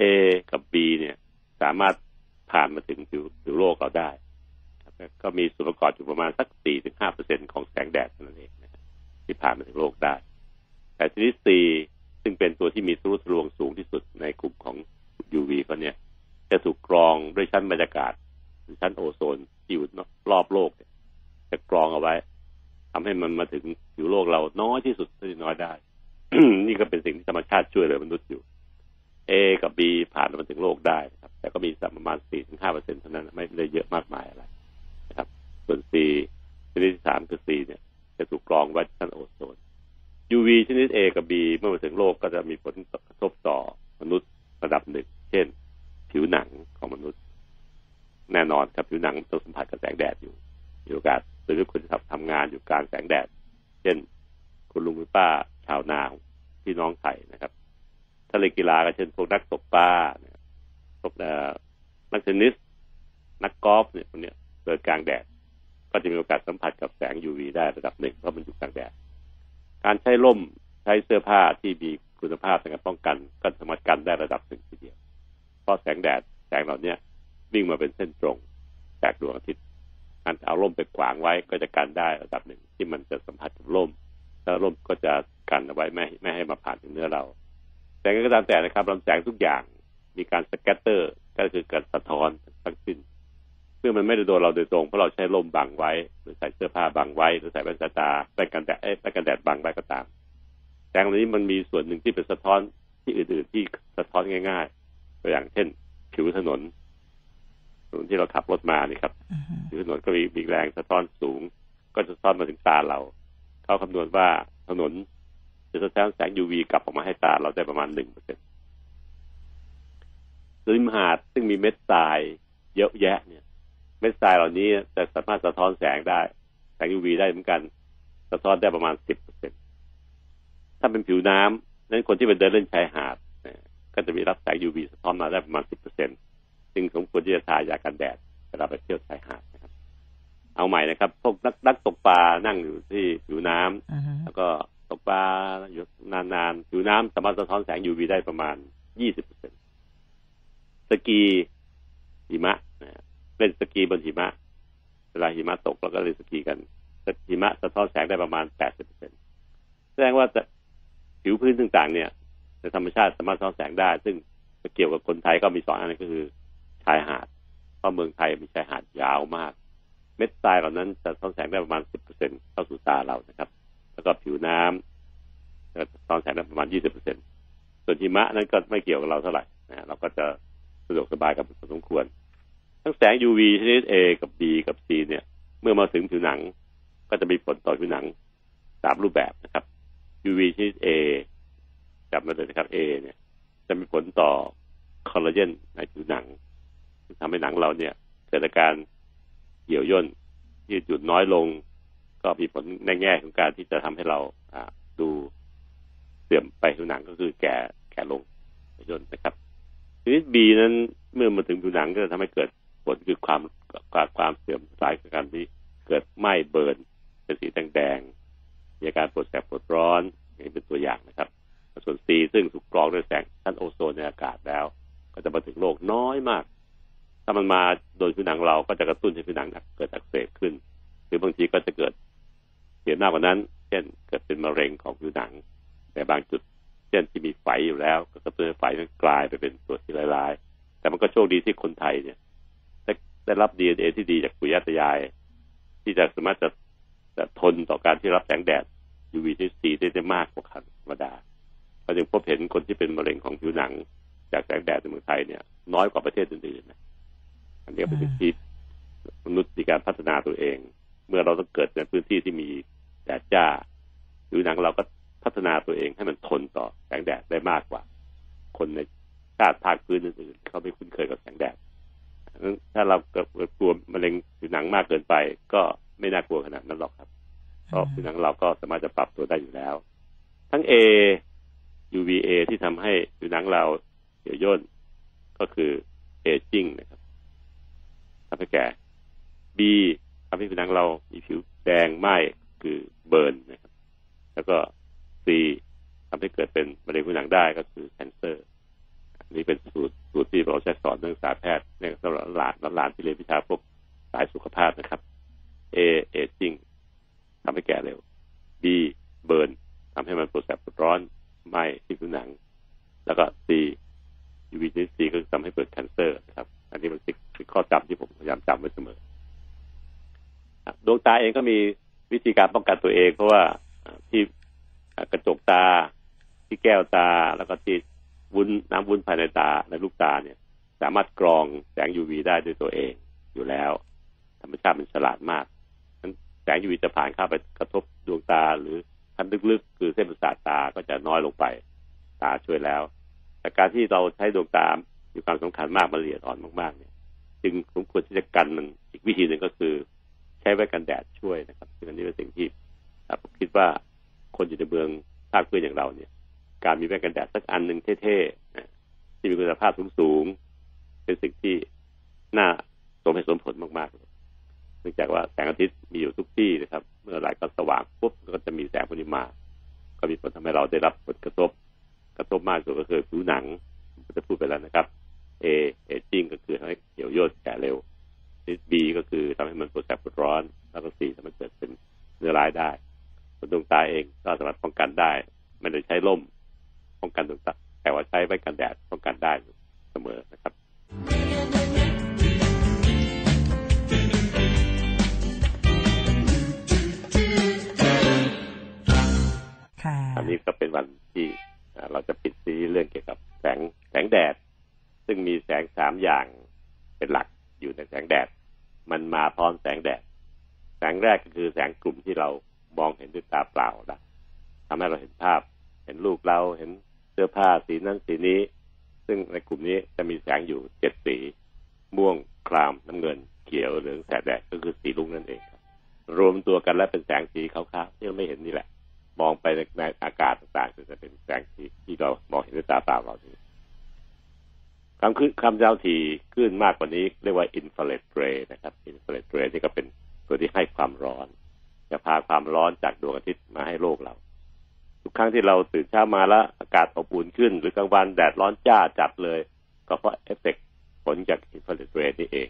A กับ B เนี่ยสามารถผ่านมาถึงผิวผิวโลกเราได้ ก็มีส่วนประกอบอยู่ประมาณสักสี่ถึงห้าเปอร์เซ็นของแสงแดดนั่นเองนะที่ผ่านมาถึงโลกได้ แต่ชนิด C ซึ่งเป็นตัวที่มีทะลุทะลวงสูงที่สุดในกลุ่มของ UV เขาเนี่ย จะถูกกรองด้วยชั้นบรรยากาศหรือชั้นโอโซนที่อยู่รอบโลกจะกรองเอาไว้ทำให้มันมาถึงผิวโลกเราน้อยที่สุดที่น้อยได้ นี่ก็เป็นสิ่งที่ธรรมชาติช่วยเหลือมนุษย์อยู่ A กับ B ผ่านมาถึงโลกได้ครับ แต่ก็มีสัประมาณสี่ถึงห้าเปอร์เซ็นต์เท่านั้นไม่ได้เยอะมากมายอะไรนะครับ ส่วน C ชนิดที่สามคือ C เนี่ย จะถูกกรองไว้ชั้นโอโซน UV ชนิด A กับ B เมื่อมาถึงโลกก็จะมีผลกระทบต่อมนุษย์ ระดับหนึ่ง เช่น ผิวหนังของมนุษย์ แน่นอนครับผิวหนังต้องสัมผัสกับแสงแดดอยู่มีโอกาสหรือคุณทำทำงานอยู่กลางแสงแดด เช่น คุณลุงคุณป้าชาวนาพี่น้องไทยนะครับ ถ้าเล่นกีฬาก็เช่นพวกนักตกปลาพวกนักเทนนิส นักกอล์ฟเนี่ยพวกเนี้ยเดินกลางแดด ก็จะมีโอกาสสัมผัสกับแสง UV ได้ระดับหนึ่งเพราะมันอยู่กลางแดด การใช้ร่มใช้เสื้อผ้าที่มี คุณภาพในการป้องกันก็สามารถกันได้ระดับหนึ่งทีเดียว เพราะแสงแดดแสงเหล่านี้วิ่งมาเป็นเส้นตรงจากดวงอาทิตย์การเอาร่มไปขวางไว้ก็จะกันได้ระดับหนึ่งที่มันจะสัมผัสกับร่มแล้วร่มก็จะกันเอาไว้ไม่ไม่ให้มาผ่านถึงเนื้อเรา แต่ก็ตามแต่นะครับลำแสงทุกอย่างมีการ scatter ก็คือการสะท้อนทั้งสิ้นเพื่อมันไม่ได้โดนเราโดยตรงเพราะเราใช้ร่มบังไว้ หรือใส่เสื้อผ้าบังไว้ หรือใส่แว่นตาแว่นกันแดดเอ้แว่นกันแดดบังไว้ก็ตาม แสงเหล่านี้มันมีส่วนหนึ่งที่เป็นสะท้อนที่อื่นๆที่สะท้อนง่ายๆตัวอย่างเช่น ผิวถนนถนนที่เราขับรถมานี่ครับอืมผิวถนนก็มีมีแรงสะท้อนสูง ก็จะสะท้อนมาถึงตาเรา เขาคำนวณว่าถนนจะสะท้อนแสง UV กลับออกมาให้ตาเราได้ประมาณหนึ่งเปอร์เซ็นต์ริมหาดซึ่งมีเม็ดทรายเยอะแยะเนี่ย เม็ดทรายเหล่านี้จะสามารถสะท้อนแสงได้ แสง UV ได้เหมือนกัน สะท้อนได้ประมาณสิบเปอร์เซ็นต์ ถ้าเป็นผิวน้ำนั้นคนที่ไปเดินเล่นชายหาดเนี่ยก็จะมีรับแสง UV สะท้อนมาได้ประมาณสิบเปอร์เซ็นต์จึงสมควรที่จะทายากันแดดเวลาไปเที่ยวชายหาดนะครับ เอาใหม่นะครับ พวกนักนักตกปลานั่งอยู่ที่ผิวน้ำอืมแล้วก็ตกปลาอยู่นานๆผิวน้ำสามารถสะท้อนแสง UV ได้ประมาณ20%สกีหิมะนะเล่นสกีบนหิมะ เวลาหิมะตกเราก็เล่นสกีกันหิมะสะท้อนแสงได้ประมาณ80%แสดงว่าจะ ผิวพื้นต่างๆ เนี่ยในธรรมชาติสามารถสะท้อนแสงได้ ซึ่งเกี่ยวกับคนไทยก็มีสองอันนั้นก็คือชายหาดเพราะเมืองไทยมีชายหาดยาวมาก เม็ดทรายเหล่านั้นจะสะท้อนแสงได้ประมาณ10%เปอร์เซ็นเข้าสู่ตาเรานะครับ แล้วก็ผิวน้ำก็ตอนแสงได้ประมาณ20เปอร์เซ็นส่วนหิมะนั้นก็ไม่เกี่ยวกับเราเท่าไหร่นะเราก็จะสะดวกสบายกับพอสมควร ทั้งแสง UV ชนิด A กับ B กับ C เนี่ย เมื่อมาถึงผิวหนัง ก็จะมีผลต่อผิวหนังสามรูปแบบนะครับ UV ชนิด A จับมาเลยนะครับ A เนี่ย จะมีผลต่อคอลลาเจนในผิวหนังซึ่งทำให้หนังเราเนี่ย เกิดอาการเหี่ยวย่นยืดหยุ่นน้อยลง ก็มีผลในแง่ของการที่จะทำให้เราอ่าดูเสื่อมไปผิวหนังก็คือแก่แก่ลงย่นนะครับชนิดบีนั้นเมื่อมาถึงผิวหนังก็จะทำให้เกิดผลคือความความความเสื่อมสลายของการที่เกิดไหม้เบิร์นเป็นสีแดง มีอาการปวดแสบปวดร้อนนี้เป็นตัวอย่างนะครับ ส่วนซีซึ่งถูกกรองด้วยแสงชั้นโอโซนในอากาศแล้ว ก็จะมาถึงโลกน้อยมาก ถ้ามันมาโดนผิวหนังเราก็จะกระตุ้นให้ผิวหนังเกิดอักเสบขึ้น หรือบางทีก็จะเกิดเสียหน้ากว่านั้น เช่นเกิดเป็นมะเร็งของผิวหนังแต่บางจุดเช่นที่มีไฝอยู่แล้ว ก็กระตุ้นให้ไฝนั้นกลายไปเป็นตัวที่ลายๆแต่มันก็โชคดีที่คนไทยเนี่ยได้รับดีเอที่ดีจากปู่ย่าตายาย ที่จะสามารถจะ จะทนต่อการที่รับแสงแดด UV ที่สีได้ได้มากกว่าธรรมดาเราจึงพบเห็นคนที่เป็นมะเร็งของผิวหนัง จากแสงแดดในเมืองไทยเนี่ย น้อยกว่าประเทศอื่นๆนะอันนี้เป็นสิ่งที่มนุษย์มีการพัฒนาตัวเอง เมื่อเราต้องเกิดในพื้นที่ที่มีแดดจ้าผิวหนังเราก็พัฒนาตัวเองให้มันทนต่อแสงแดดได้มากกว่า คนในชาติภาคพื้นอื่นๆเขาไม่คุ้นเคยกับแสงแดดถ้าเราเกิดกลัวมะเร็งผิวหนังมากเกินไป ก็ ไม่น่ากลัวขนาดนั้นหรอกครับเพราะผิวหนังเราก็สามารถจะปรับตัวได้อยู่แล้ว ทั้ง A UVA ที่ทำให้ผิวหนังเราเหี่ยวย่นก็คือเอจิ้งนะครับทำให้แก่ B ทำให้ผิวหนังเรามีผิวแดงไหม้คือเบิร์นนะครับ แล้วก็ C ทำให้เกิดเป็นมะเร็งผิวหนังได้ก็คือ cancer อันนี้เป็นสูตรสูตรที่เราใช้สอนนักศึกษาแพทย์ในสำหรับหลานหลานที่เรียนวิชาพวกสายสุขภาพนะครับ A aging ทำให้แก่เร็ว B burn ทำให้มันปวดแสบปวดร้อนไหม้ที่ผิวหนัง แล้วก็ C UV ชนิด C ก็ทำให้เกิด cancer นะครับ อันนี้มันเป็นข้อจำที่ผมพยายามจำไว้เสมอดวงตาเองก็มีวิธีการป้องกันตัวเอง เพราะว่าที่กระจกตาที่แก้วตาแล้วก็ที่วุ้นน้ำวุ้นภายในตาในลูกตาเนี่ย สามารถกรองแสง UV ได้ด้วยตัวเองอยู่แล้ว ธรรมชาติมันฉลาดมาก แสง UV จะผ่านเข้าไปกระทบดวงตาหรือทันลึกๆคือเส้นประสาทตาก็จะน้อยลงไป ตาช่วยแล้ว แต่การที่เราใช้ดวงตามีความสำคัญมากมันละเอียดอ่อนมากๆเนี่ย จึงสมควรที่จะกันมันอีกวิธีหนึ่งก็คือ ใช้แว่นกันแดดช่วยนะครับซึ่งอันนี้เป็นสิ่งที่ผมคิดว่าคนอยู่ในเมืองภาคพื้นอย่างเราเนี่ย การมีแว่นกันแดดสักอันหนึ่งเท่ๆที่มีคุณภาพสูงๆเป็นสิ่งที่น่าสมเหตุสมผลมากๆเลย เนื่องจากว่าแสงอาทิตย์มีอยู่ทุกที่นะครับ เมื่อไหร่ก็สว่างปุ๊บก็จะมีแสงพวกนี้มาก็มีผลทำให้เราได้รับผลกระทบ กระทบมากสุดก็คือผิวหนังจะพูดไปแล้วนะครับ A เอจิ้งก็คือทำให้เหี่ยวย่นแก่เร็วนิด B ก็คือทำให้มันปวดแสบปวดร้อน แล้วก็ C ทำให้เกิดเป็นเนื้อร้ายได้ส่วนดวงตาเองก็สามารถป้องกันได้ ไม่ได้ใช้ล่ม ป้องกันดวงตาแต่ว่าใช้ไว้กันแดดป้องกันได้เสมอนะครับ นี้ก็เป็นวันที่เราจะปิดซีรีส์เรื่องเกี่ยวกับแสงแสงแดด ซึ่งมีแสงสามอย่างเป็นหลักอยู่ในแสงแดด มันมาพร้อมแสงแดด แสงแรกก็คือแสงกลุ่มที่เรามองเห็นด้วยตาเปล่านะทำให้เราเห็นภาพ เห็นลูกเราเห็นเสื้อผ้าสีนั้นสีนี้ ซึ่งในกลุ่มนี้จะมีแสงอยู่เจ็ดสีม่วงครามน้ำเงิน เขียวเหลืองแสดแดดก็คือสีลุงนั่นเองครับ รวมตัวกันแล้วเป็นแสงสีขาวๆที่เราไม่เห็นนี่แหละ มองไปในอากาศต่างๆจะเป็นแสงสีที่เรามองเห็นด้วยตาเปล่าเรานี่คลื่นความยาวที่ขึ้นมากกว่านี้ เรียกว่า infrared ray นะครับ infrared ray นี่ก็เป็นตัวที่ให้ความร้อน จะพาความร้อนจากดวงอาทิตย์มาให้โลกเรา ทุกครั้งที่เราตื่นเช้ามาแล้วอากาศอบอุ่นขึ้น หรือกลางวันแดดร้อนจ้าจัดเลย ก็เพราะเอฟเฟกต์ผลจาก infrared ray นี่เอง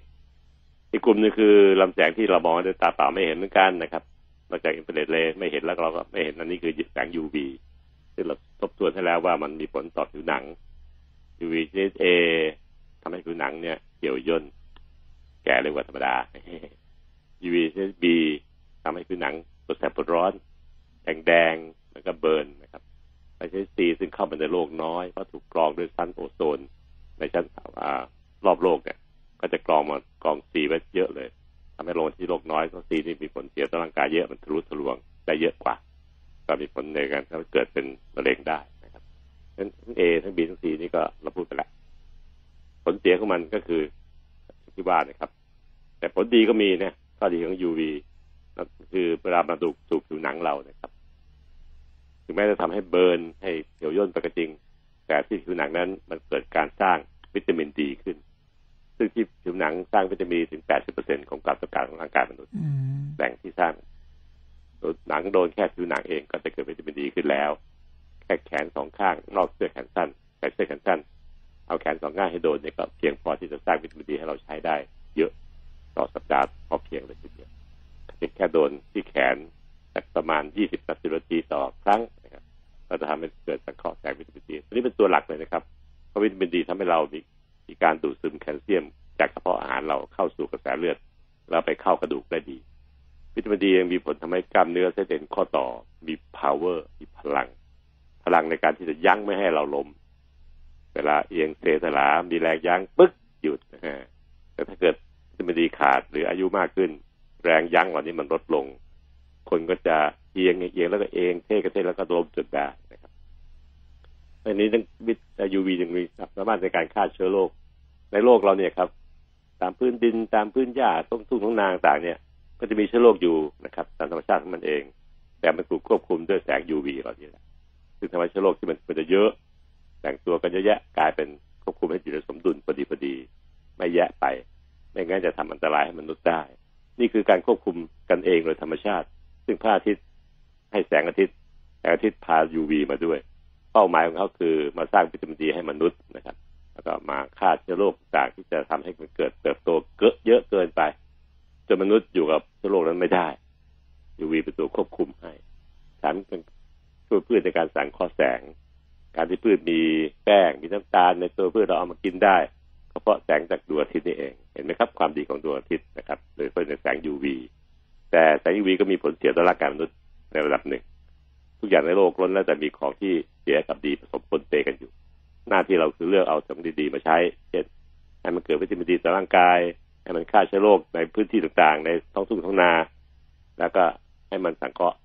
อีกกลุ่มหนึงคือลำแสงที่เรามองด้วยตาเปล่าไม่เห็นเหมือนกันนะครับ นอกจากอินฟราเรดเรย์ไม่เห็นแล้วเราก็ไม่เห็นอันนี้คือแสง UV ซึ่งเราทบทวนให้แล้วว่ามันมีผลต่อผิวหนัง UV ชนิด A ทำให้ผิวหนังเนี่ยเหี่ยวย่นแก่เร็วกว่าธรรมดา UV ชนิด B ทำให้ผิวหนังปวดแสบปวดร้อนแดงแดงแล้วก็เบิร์นนะครับไปชนิด C ซึ่งเข้ามาในโลกน้อยเพราะถูกกรองด้วยชั้นโอโซน ในชั้นอ่ารอบโลกเนี่ย ก็จะกรองมากรอง C ไว้เยอะเลย ทำให้โลกที่โลกน้อยเพราะ C นี่มีผลเสียต่อร่างกายเยอะมันทะลุทะลวงได้เยอะกว่า ก็มีผลในการทำให้เกิดเป็นมะเร็งได้นะครับทั้งทั้ง A ทั้ง B ทั้ง C นี่ก็เราพูดไปแล้วผลเสียของมันก็คือที่ว่านะครับ แต่ผลดีก็มีเนี่ยข้อดีของ UV นั่นคือเวลามาดูถูกผิวหนังเรานะครับ ถึงแม้จะทำให้เบิร์นให้เหี่ยวย่นไปก็จริง แต่ที่ผิวหนังนั้นมันเกิดการสร้างวิตามินดีขึ้น ซึ่งที่ผิวหนังสร้างวิตามินถึง 80%ของความต้องการของร่างกายมนุษย์อืมแหล่งที่สร้างหนังโดนแค่ผิวหนังเองก็จะเกิดวิตามินดีขึ้นแล้ว แค่แขนสองข้างนอกเสื้อแขนสั้นใส่เสื้อแขนสั้น เอาแขนสองข้างให้โดนเนี่ยก็เพียงพอที่จะสร้างวิตามินดีให้เราใช้ได้ เยอะต่อสัปดาห์พอเพียงเลยทีเดียวเพียงแค่โดนที่แขนสักประมาณ 20นาทีต่อครั้งนะครับก็จะทำให้เกิดสังเคราะห์แสงวิตามินดีอันนี้เป็นตัวหลักเลยนะครับเพราะวิตามินดีทำให้เรามี มีการดูดซึมแคลเซียม จากกระเพาะอาหารเราเข้าสู่กระแสเลือด แล้วไปเข้ากระดูกได้ดี วิตามินดียังมีผลทำให้กล้ามเนื้อเส้นเอ็นข้อต่อมี power มีพลัง พลังในการที่จะยั้งไม่ให้เราล้มเวลาเอียงเสถลามีแรงยั้งปึ๊กหยุดนะฮะแต่ถ้าเกิดวิตามินดีขาดหรืออายุมากขึ้น แรงยั้งเหล่านี้มันลดลง คนก็จะเอียงเอียงแล้วก็เองเท่กระเทแล้วก็ล้มจุดได้ นะครับอันนี้ต้องวิตยูวียังมีสามารถในการฆ่าเชื้อโรคในโลกเราเนี่ยครับ ตามพื้นดินตามพื้นหญ้าต้นทุ่งท้องนาต่างเนี่ย ก็จะมีเชื้อโรคอยู่นะครับตามธรรมชาติของมันเอง แต่มันถูกควบคุมด้วยแสง UV เราเนี่ยแหละซึ่งทำให้เชื้อโรคที่มันมันจะเยอะแต่งตัวกันเยอะแยะกลายเป็นควบคุมให้อยู่ในสมดุลพอดีพอดี ไม่แยะไป ไม่งั้นจะทำอันตรายให้มนุษย์ได้ นี่คือการควบคุมกันเองโดยธรรมชาติ ซึ่งพระอาทิตย์ให้แสงอาทิตย์แสงอาทิตย์พา UV มาด้วย เป้าหมายของเขาคือมาสร้างวิตามินดีให้มนุษย์นะครับ แล้วก็มาฆ่าเชื้อโรคต่างที่จะทำให้มันเกิดเติบโตเกอะเยอะเกินไปจนมนุษย์อยู่กับเชื้อโรคนั้นไม่ได้ UV เป็นตัวควบคุมให้แถมเป็นช่วยพืชในการสังเคราะห์แสง การที่พืชมีแป้งมีน้ำตาลในตัวพืชเราเอามากินได้ก็เพราะแสงจากดวงอาทิตย์นี่เอง เห็นไหมครับ ความดีของดวงอาทิตย์นะครับ โดยเฉพาะในแสง UV แต่แสง UV ก็มีผลเสียต่อร่างกายมนุษย์ในระดับหนึ่ง ทุกอย่างในโลกล้วนแล้วแต่มีของที่เสียกับดีผสมปนเปกันอยู่ หน้าที่เราคือเลือกเอาสิ่งดีๆมาใช้เช่นให้มันเกิดวิตามินดีต่อร่างกายให้มันฆ่าเชื้อโรคในพื้นที่ต่างๆ ในท้องทุ่งท้องนา แล้วก็ให้มันสังเคราะห์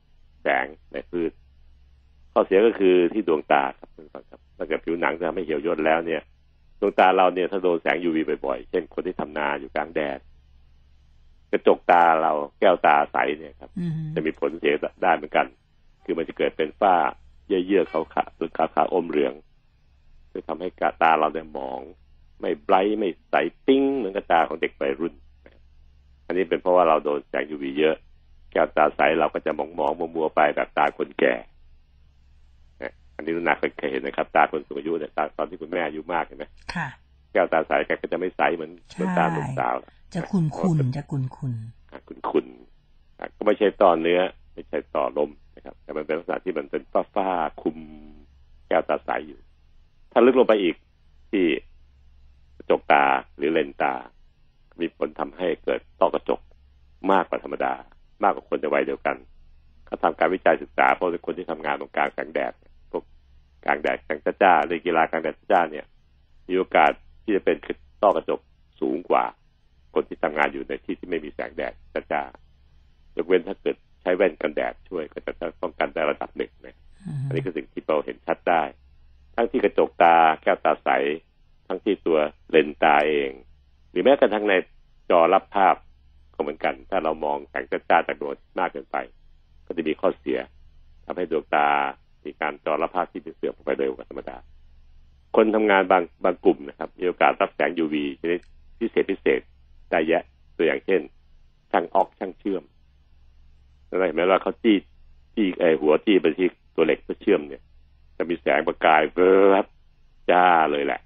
แสงในพืชข้อเสียก็คือที่ดวงตาครับท่านผู้ฟังครับถ้าเกิดผิวหนังจะทำให้เหี่ยวย่นแล้วเนี่ยดวงตาเราเนี่ยถ้าโดนแสง UV บ่อยๆ เช่นคนที่ทำนาอยู่กลางแดด กระจกตาเราแก้วตาใสเนี่ยครับอืมจะมีผลเสียได้เหมือนกัน คือมันจะเกิดเป็นฝ้าเยื่อๆขาวๆหรือขาวๆอมเหลืองจะทำให้กาตาเราเนี่ยมอง ไม่ไบรท์ไม่ใสปิ้งเหมือนกับตาของเด็กวัยรุ่น อันนี้เป็นเพราะว่าเราโดนแสง UV เยอะ แก้วตาใสเราก็จะมองมองๆมัวๆไปแบบตาคนแก่นะอันนี้นาเคยเห็นนะครับ ตาคนสูงอายุเนี่ยตาตอนที่คุณแม่อายุมากเห็นไหมค่ะแก้วตาใสแกก็จะไม่ใสเหมือนเหมือนตาหนุ่มสาว จะขุนขุนจะขุนขุนขุนขุนๆอะก็ไม่ใช่ต่อเนื้อ ไม่ใช่ต่อลม นะครับ แต่มันเป็นลักษณะที่มันเป็นฝ้าฝ้าคุมแก้วตาใสอยู่ ถ้าลึกลงไปอีกที่กระจกตาหรือเลนตา มีผลทำให้เกิดต้อกระจกมากกว่าธรรมดา มากกว่าคนในวัยเดียวกันเขาทำการวิจัยศึกษาเพราะคนที่ทำงานตรงกลางแสงแดดพวกกลางแดดแสงจ้าๆในกีฬากลางแดดจ้าเนี่ย มีโอกาสที่จะเป็นต้อกระจกสูงกว่า คนที่ทำงานอยู่ในที่ที่ไม่มีแสงแดดจ้าๆยกเว้นถ้าเกิด ช้แว่นกันแดดช่วยก็จะป้องกันได้ระดับหนึ่งนะอันนี้คือสิ่งที่เราเห็นชัดได้ ทั้งที่กระจกตาแก้วตาใส ทั้งที่ตัวเลนส์ตาเอง หรือแม้กระทั่งในจอรับภาพก็เหมือนกัน ถ้าเรามองแสงจ้าๆจากดวงอาทิตย์มากเกินไป ก็จะมีข้อเสียทำให้ดวงตา มีการจอรับภาพที่เป็นเสื่อมไปเร็วกว่าธรรมดา คนทำงานบางบางกลุ่มนะครับ มีโอกาสรับแสง UV ชนิดพิเศษพิเศษได้เยอะตัวอย่างเช่น ช่างออกช่างเชื่อม แล้วเห็นไหมว่าเขาจี้จี้ไอหัวจี้ไปที่ตัวเหล็กเพื่อเชื่อมเนี่ย จะมีแสงประกายเบิบจ้าเลยแหละ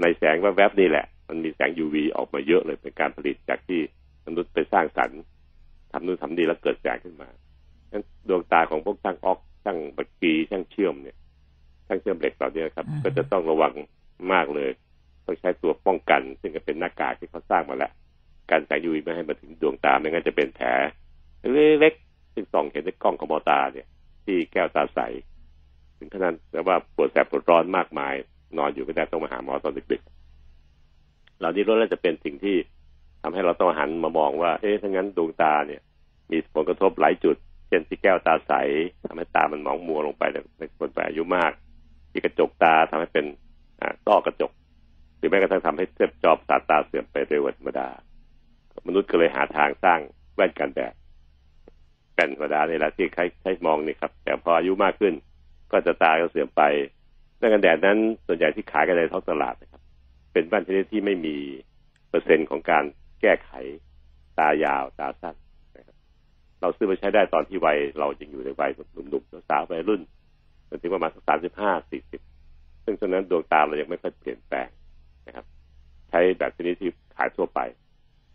ในแสงแวบๆนี่แหละ มันมีแสง UV ออกมาเยอะเลยเป็นการผลิตจากที่มนุษย์ไปสร้างสรรค์ทำนู่นทำนี่แล้วเกิดแสงขึ้นมางั้นดวงตาของพวกช่างออกช่างบักกีช่างเชื่อมเนี่ยช่างเชื่อมเหล็กเหล่านี้ครับ ก็จะต้องระวังมากเลยต้องใช้ตัวป้องกัน ซึ่งก็เป็นหน้ากากที่เขาสร้างมาแล้วการแสง UV ไม่ให้มาถึงดวงตาไม่งั้นจะเป็นแผล เล็กๆซึ่งส่องเห็นในกล้องของมอตาเนี่ย ที่แก้วตาใส ถึงขนาดแต่ว่าปวดแสบปวดร้อนมากมาย นอนอยู่ไม่ได้ต้องมาหาหมอตอนดึกๆเหล่านี้ล้วนแล้วจะเป็นสิ่งที่ทำให้เราต้องหันมามองว่า เอ๊ะถ้างั้นดวงตาเนี่ย มีผลกระทบหลายจุด เช่นที่แก้วตาใสทำให้ตามันหมองมัวลงไปในคนแก่อายุมาก ที่กระจกตาทำให้เป็นอ่าต้อกระจก หรือแม้กระทั่งทำให้เส้นจอบสายตาเสื่อมไปเร็วกว่าธรรมดา มนุษย์ก็เลยหาทางสร้างแว่นกันแดด แผ่นธรรมดาเนี่ยแหละที่ใช้ใช้มองนี่ครับ แต่พออายุมากขึ้น ก็จะตาก็เสื่อมไปแว่นกันแดดนั้นส่วนใหญ่ที่ขายกันในท้องตลาดนะครับ เป็นแว่นชนิดที่ไม่มีเปอร์เซ็นต์ของการแก้ไขตายาวตาสั้นนะครับ เราซื้อมาใช้ได้ตอนที่วัยเรายังอยู่ในวัยหนุ่มๆสาววัยรุ่นจนถึงประมาณสามสิบห้าสี่สิบซึ่งตอนนั้นดวงตาเรายังไม่ค่อยเปลี่ยนแปลงนะครับ ใช้แบบชนิดที่ขายทั่วไป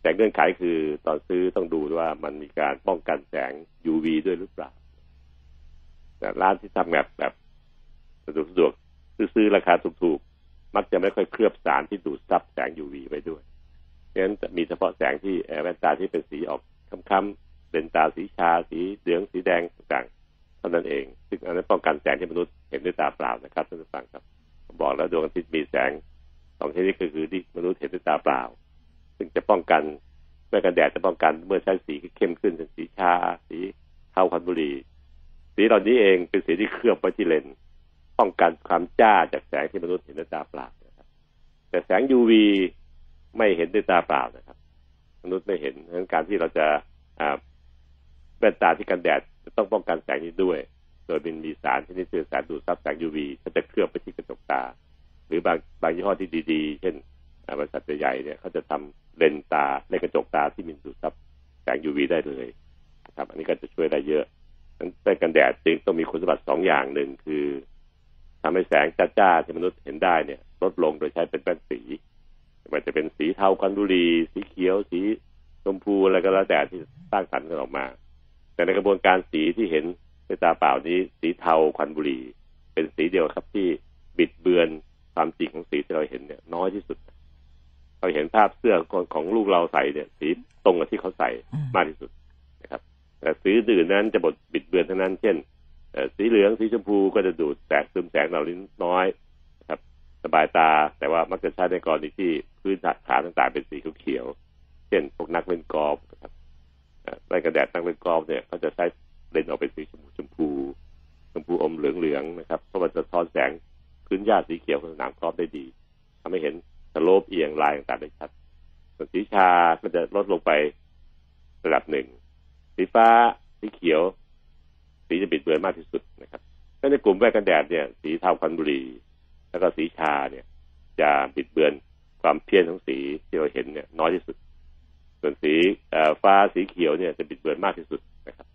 แต่เงื่อนไขคือตอนซื้อต้องดูว่ามันมีการป้องกันแสง UV ด้วยหรือเปล่าแต่ร้านที่ทำแบบแบบสะดวกสะดวกซื้อราคาถูกๆ มักจะไม่ค่อยเคลือบสารที่ดูดซับแสง UV ไว้ด้วยฉะนั้นจะมีเฉพาะแสงที่เอ่อแว่นตาที่เป็นสีออกค้ำๆเป็นตาสีชา สีเหลืองสีแดงต่างๆเท่านั้นเอง ซึ่งอันนั้นป้องกันแสงที่มนุษย์เห็นด้วยตาเปล่านะครับท่านผู้ฟังครับผมบอกแล้วดวงอาทิตย์มีแสงสองชนิดก็คือที่มนุษย์เห็นด้วยตาเปล่า ซึ่งจะป้องกันแม่กันแดดจะป้องกันเมื่อใช้สีที่เข้มขึ้นเป็นสีชา สีเทาควันบุหรี่สีเหล่านี้เองเป็นสีที่เคลือบไว้ที่เลนป้องกันความจ้าจากแสงที่มนุษย์เห็นด้วยตาเปล่านะครับ แต่แสง UV ไม่เห็นด้วยตาเปล่านะครับ มนุษย์ไม่เห็นดังนั้นการที่เราจะแว่นตาที่กันแดดจะต้องป้องกันแสงนี้ด้วย โดยเป็นมีสารชนิดที่สารดูดซับแสง UV เขาจะเคลือบไปที่กระจกตา หรือบางบางยี่ห้อที่ดี ๆ เช่นบริษัทใหญ่ๆเนี่ยเขาจะทำ เลนตาในกระจกตาที่มีดูดซับแสง UV ได้เลยครับ อันนี้ก็จะช่วยได้เยอะนั้นแว่นกันแดดจึงต้องมีคุณสมบัติสองอย่างหนึ่งคือทำให้แสงจ้าๆที่มนุษย์เห็นได้เนี่ย ลดลงโดยใช้เป็นแว่นสีมันจะเป็นสีเทากันบุหรีสีเขียว สีชมพูอะไรก็แล้วแต่ที่สร้างสรรค์กันออกมา แต่ในกระบวนการสีที่เห็นด้วยตาเปล่านี้ สีเทาควันบุหรี่เป็นสีเดียวครับที่บิดเบือนความจริงของสีที่เราเห็นเนี่ย น้อยที่สุด เราเห็นภาพเสื้อของของลูกเราใส่เนี่ยสีตรงกับที่เขาใส่มากที่สุดนะครับ แต่สีอื่นนั้นจะบดบิดเบือนทั้งนั้น เช่นเอ่อสีเหลืองสีชมพูก็จะดูดแสงซึมแสงเหล่านี้น้อยนะครับ สบายตาแต่ว่ามักจะใช้ในกรณีที่พื้นฐานต่างๆเป็นสีเขียวๆเช่นพวกนักเล่นกอล์ฟนะครับเอ่อไล่กระแดดนักเล่นกอล์ฟเนี่ยเขาจะใช้เลนส์ออกเป็นสีชมพูชมพูชมพูอมเหลืองๆนะครับเพราะมันจะทอนแสงพื้นหญ้าสีเขียวของสนามกอล์ฟได้ดีทำให้เห็นส โลปเอียงลายต่างๆได้ชัดส่วนสีชาก็จะลดลงไประดับหนึ่ง สีฟ้า สีเขียว สีจะบิดเบือนมากที่สุดนะครับถ้าในกลุ่มแว่นกันแดดเนี่ย สีเทาควันบุหรี่แล้วก็สีชาเนี่ย จะบิดเบือนความเพี้ยนของสีที่เราเห็นเนี่ยน้อยที่สุด ส่วนสีฟ้าสีเขียวเนี่ยจะบิดเบือนมากที่สุดนะครับ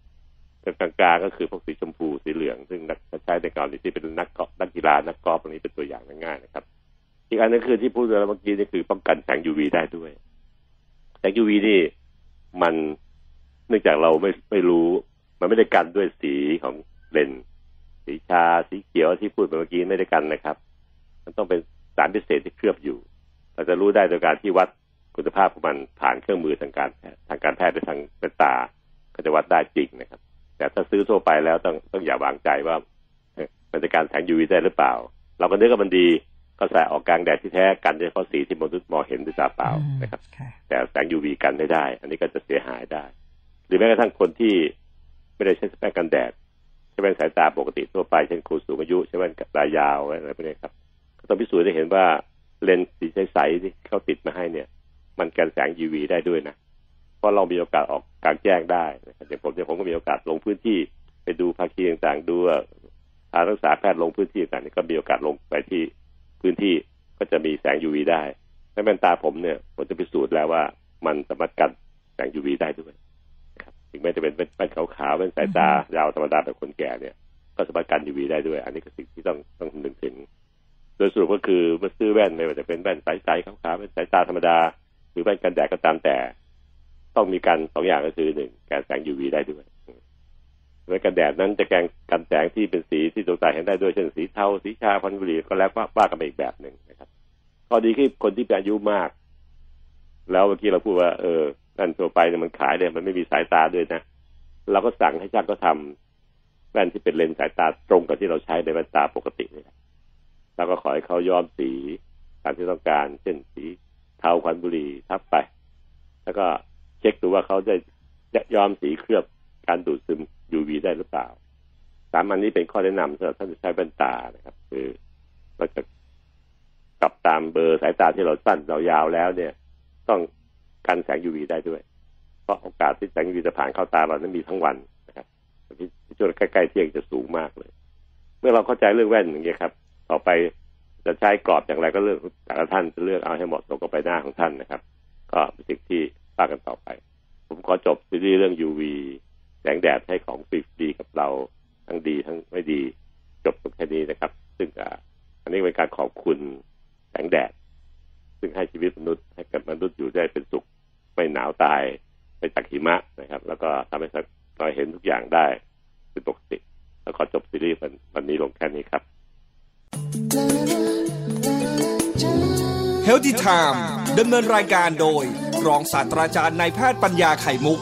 กลางๆก็คือพวกสีชมพูสีเหลือง ซึ่งนักใช้ในกรณีที่เป็นนักกอล์ฟนักกีฬานักกอล์ฟตรงนี้เป็นตัวอย่างง่ายๆนะครับ อีกอันนึงคือที่พูดไปเมื่อกี้นี่คือป้องกันแสง UV ได้ด้วย แสง UV นี่มันเนื่องจากเราไม่ไม่รู้ มันไม่ได้กันด้วยสีของเลนส์สีชาสีเขียวที่พูดไปเมื่อกี้ไม่ได้กันนะครับ มันต้องเป็นสารพิเศษที่เคลือบอยู่ เราจะรู้ได้โดยการที่วัดคุณภาพของมันผ่านเครื่องมือทางการแพทย์ทางการแพทย์หรือทางเป็นตา ก็จะวัดได้จริงนะครับ แต่ถ้าซื้อทั่วไปแล้วต้องต้องอย่าวางใจว่ามันจะการแสง UV ได้หรือเปล่า เราก็นึกว่ามันดี ก็ใส่ออกกลางแดดที่แท้กันเฉพาะสีที่มนุษย์มองเห็นด้วยตาเปล่านะครับ แต่แสง UV กันไม่ได้ อันนี้ก็จะเสียหายได้ หรือแม้กระทั่งคนที่ไม่ได้ใช้แป้งกันแดดใช้แว่นสายตาปกติทั่วไปเช่นคนสูงอายุใช้แว่นตายาวอะไรพวกนี้ครับก็ต้องพิสูจน์ได้เห็นว่าเลนส์สีใสๆที่เขาติดมาให้เนี่ย มันกันแสง UV ได้ด้วยนะเพราะเรามีโอกาสออกกลางแจ้งได้นะครับอย่างผมเนี่ยผมก็มีโอกาสลงพื้นที่ไปดูภาคีต่างๆดูทางรักษาแพทย์ลงพื้นที่ต่างๆก็มีโอกาสลงไปที่ พื้นที่ก็จะมีแสง UV ได้แม่นตาผมเนี่ยผมจะพิสูจน์แล้วว่ามันสามารถกันแสง UV ได้ด้วยถึงแม้จะเป็นแว่นขาวๆแว่นสายตายาวธรรมดาแบบคนแก่เนี่ย ก็สามารถกัน UV ได้ด้วย อันนี้ก็สิ่งที่ต้องต้องคำนึกถึง โดยสรุปก็คือเมื่อซื้อแว่นไม่ว่าจะเป็นแว่นสายใสขาวๆแว่นสายตาธรรมดา หรือแว่นกันแดดก็ตามแต่ ต้องมีกันสองอย่างก็คือหนึ่งการแสง UV ได้ด้วย แว่นกันแดดนั้นจะแกงกันแสงที่เป็นสีที่ดวงตาเห็นได้ด้วยเช่นสีเทาสีชาพันธุ์บุหรี่ก็แล้วว่ากันไปอีกแบบหนึ่งนะครับข้อดีคือคนที่เป็นอายุมาก แล้วเมื่อกี้เราพูดว่าเออนั่นตัวไปเนี่ยมันขายเนี่ยมันไม่มีสายตาด้วยนะเราก็สั่งให้ช่างก็ทำแว่นที่เป็นเลนส์สายตาตรงกับที่เราใช้ในแว่นตาปกตินี่แหละเราก็ขอให้เขาย้อมสีตามที่ต้องการ เช่นสีเทาควันบุหรี่ทับไป แล้วก็เช็คดูว่าเขาได้ย้อมสีเคลือบ การดูดซึม UV ได้หรือเปล่า สามอันนี้เป็นข้อแนะนำสำหรับท่านที่ใช้แว่นตานะครับ คือเราจะกลับตามเบอร์สายตาที่เราสั้นเรายาวแล้วเนี่ย ต้องกันแสง UV ได้ด้วย เพราะโอกาสที่แสง UV จะผ่านเข้าตาเรานั้นมีทั้งวันนะครับที่ช่วงใกล้ๆเที่ยงจะสูงมากเลย เมื่อเราเข้าใจเรื่องแว่นอย่างเงี้ยครับ ต่อไปจะใช้กรอบอย่างไรก็เลือกแต่ละท่านจะเลือกเอาให้เหมาะสมกับใบหน้าของท่านนะครับ ก็เป็นสิ่งที่ว่ากันต่อไป ผมขอจบซีรีส์เรื่อง UV แสงแดดให้ของฟรีๆกับเราทั้งดีทั้งไม่ดีจบตรงแค่นี้นะครับ ซึ่งอันนี้เป็นการขอบคุณแสงแดด ซึ่งให้ชีวิตมนุษย์ให้กับมนุษย์อยู่ได้เป็นสุข ไม่หนาวตายไปจากหิมะนะครับ แล้วก็ทำให้เราเห็นทุกอย่างได้เป็นปกติ แล้วขอจบซีรีส์วันนี้ลงแค่นี้ครับ Healthy Time ดำเนินรายการโดย รองศาสตราจารย์นายแพทย์ปัญญาไข่มุก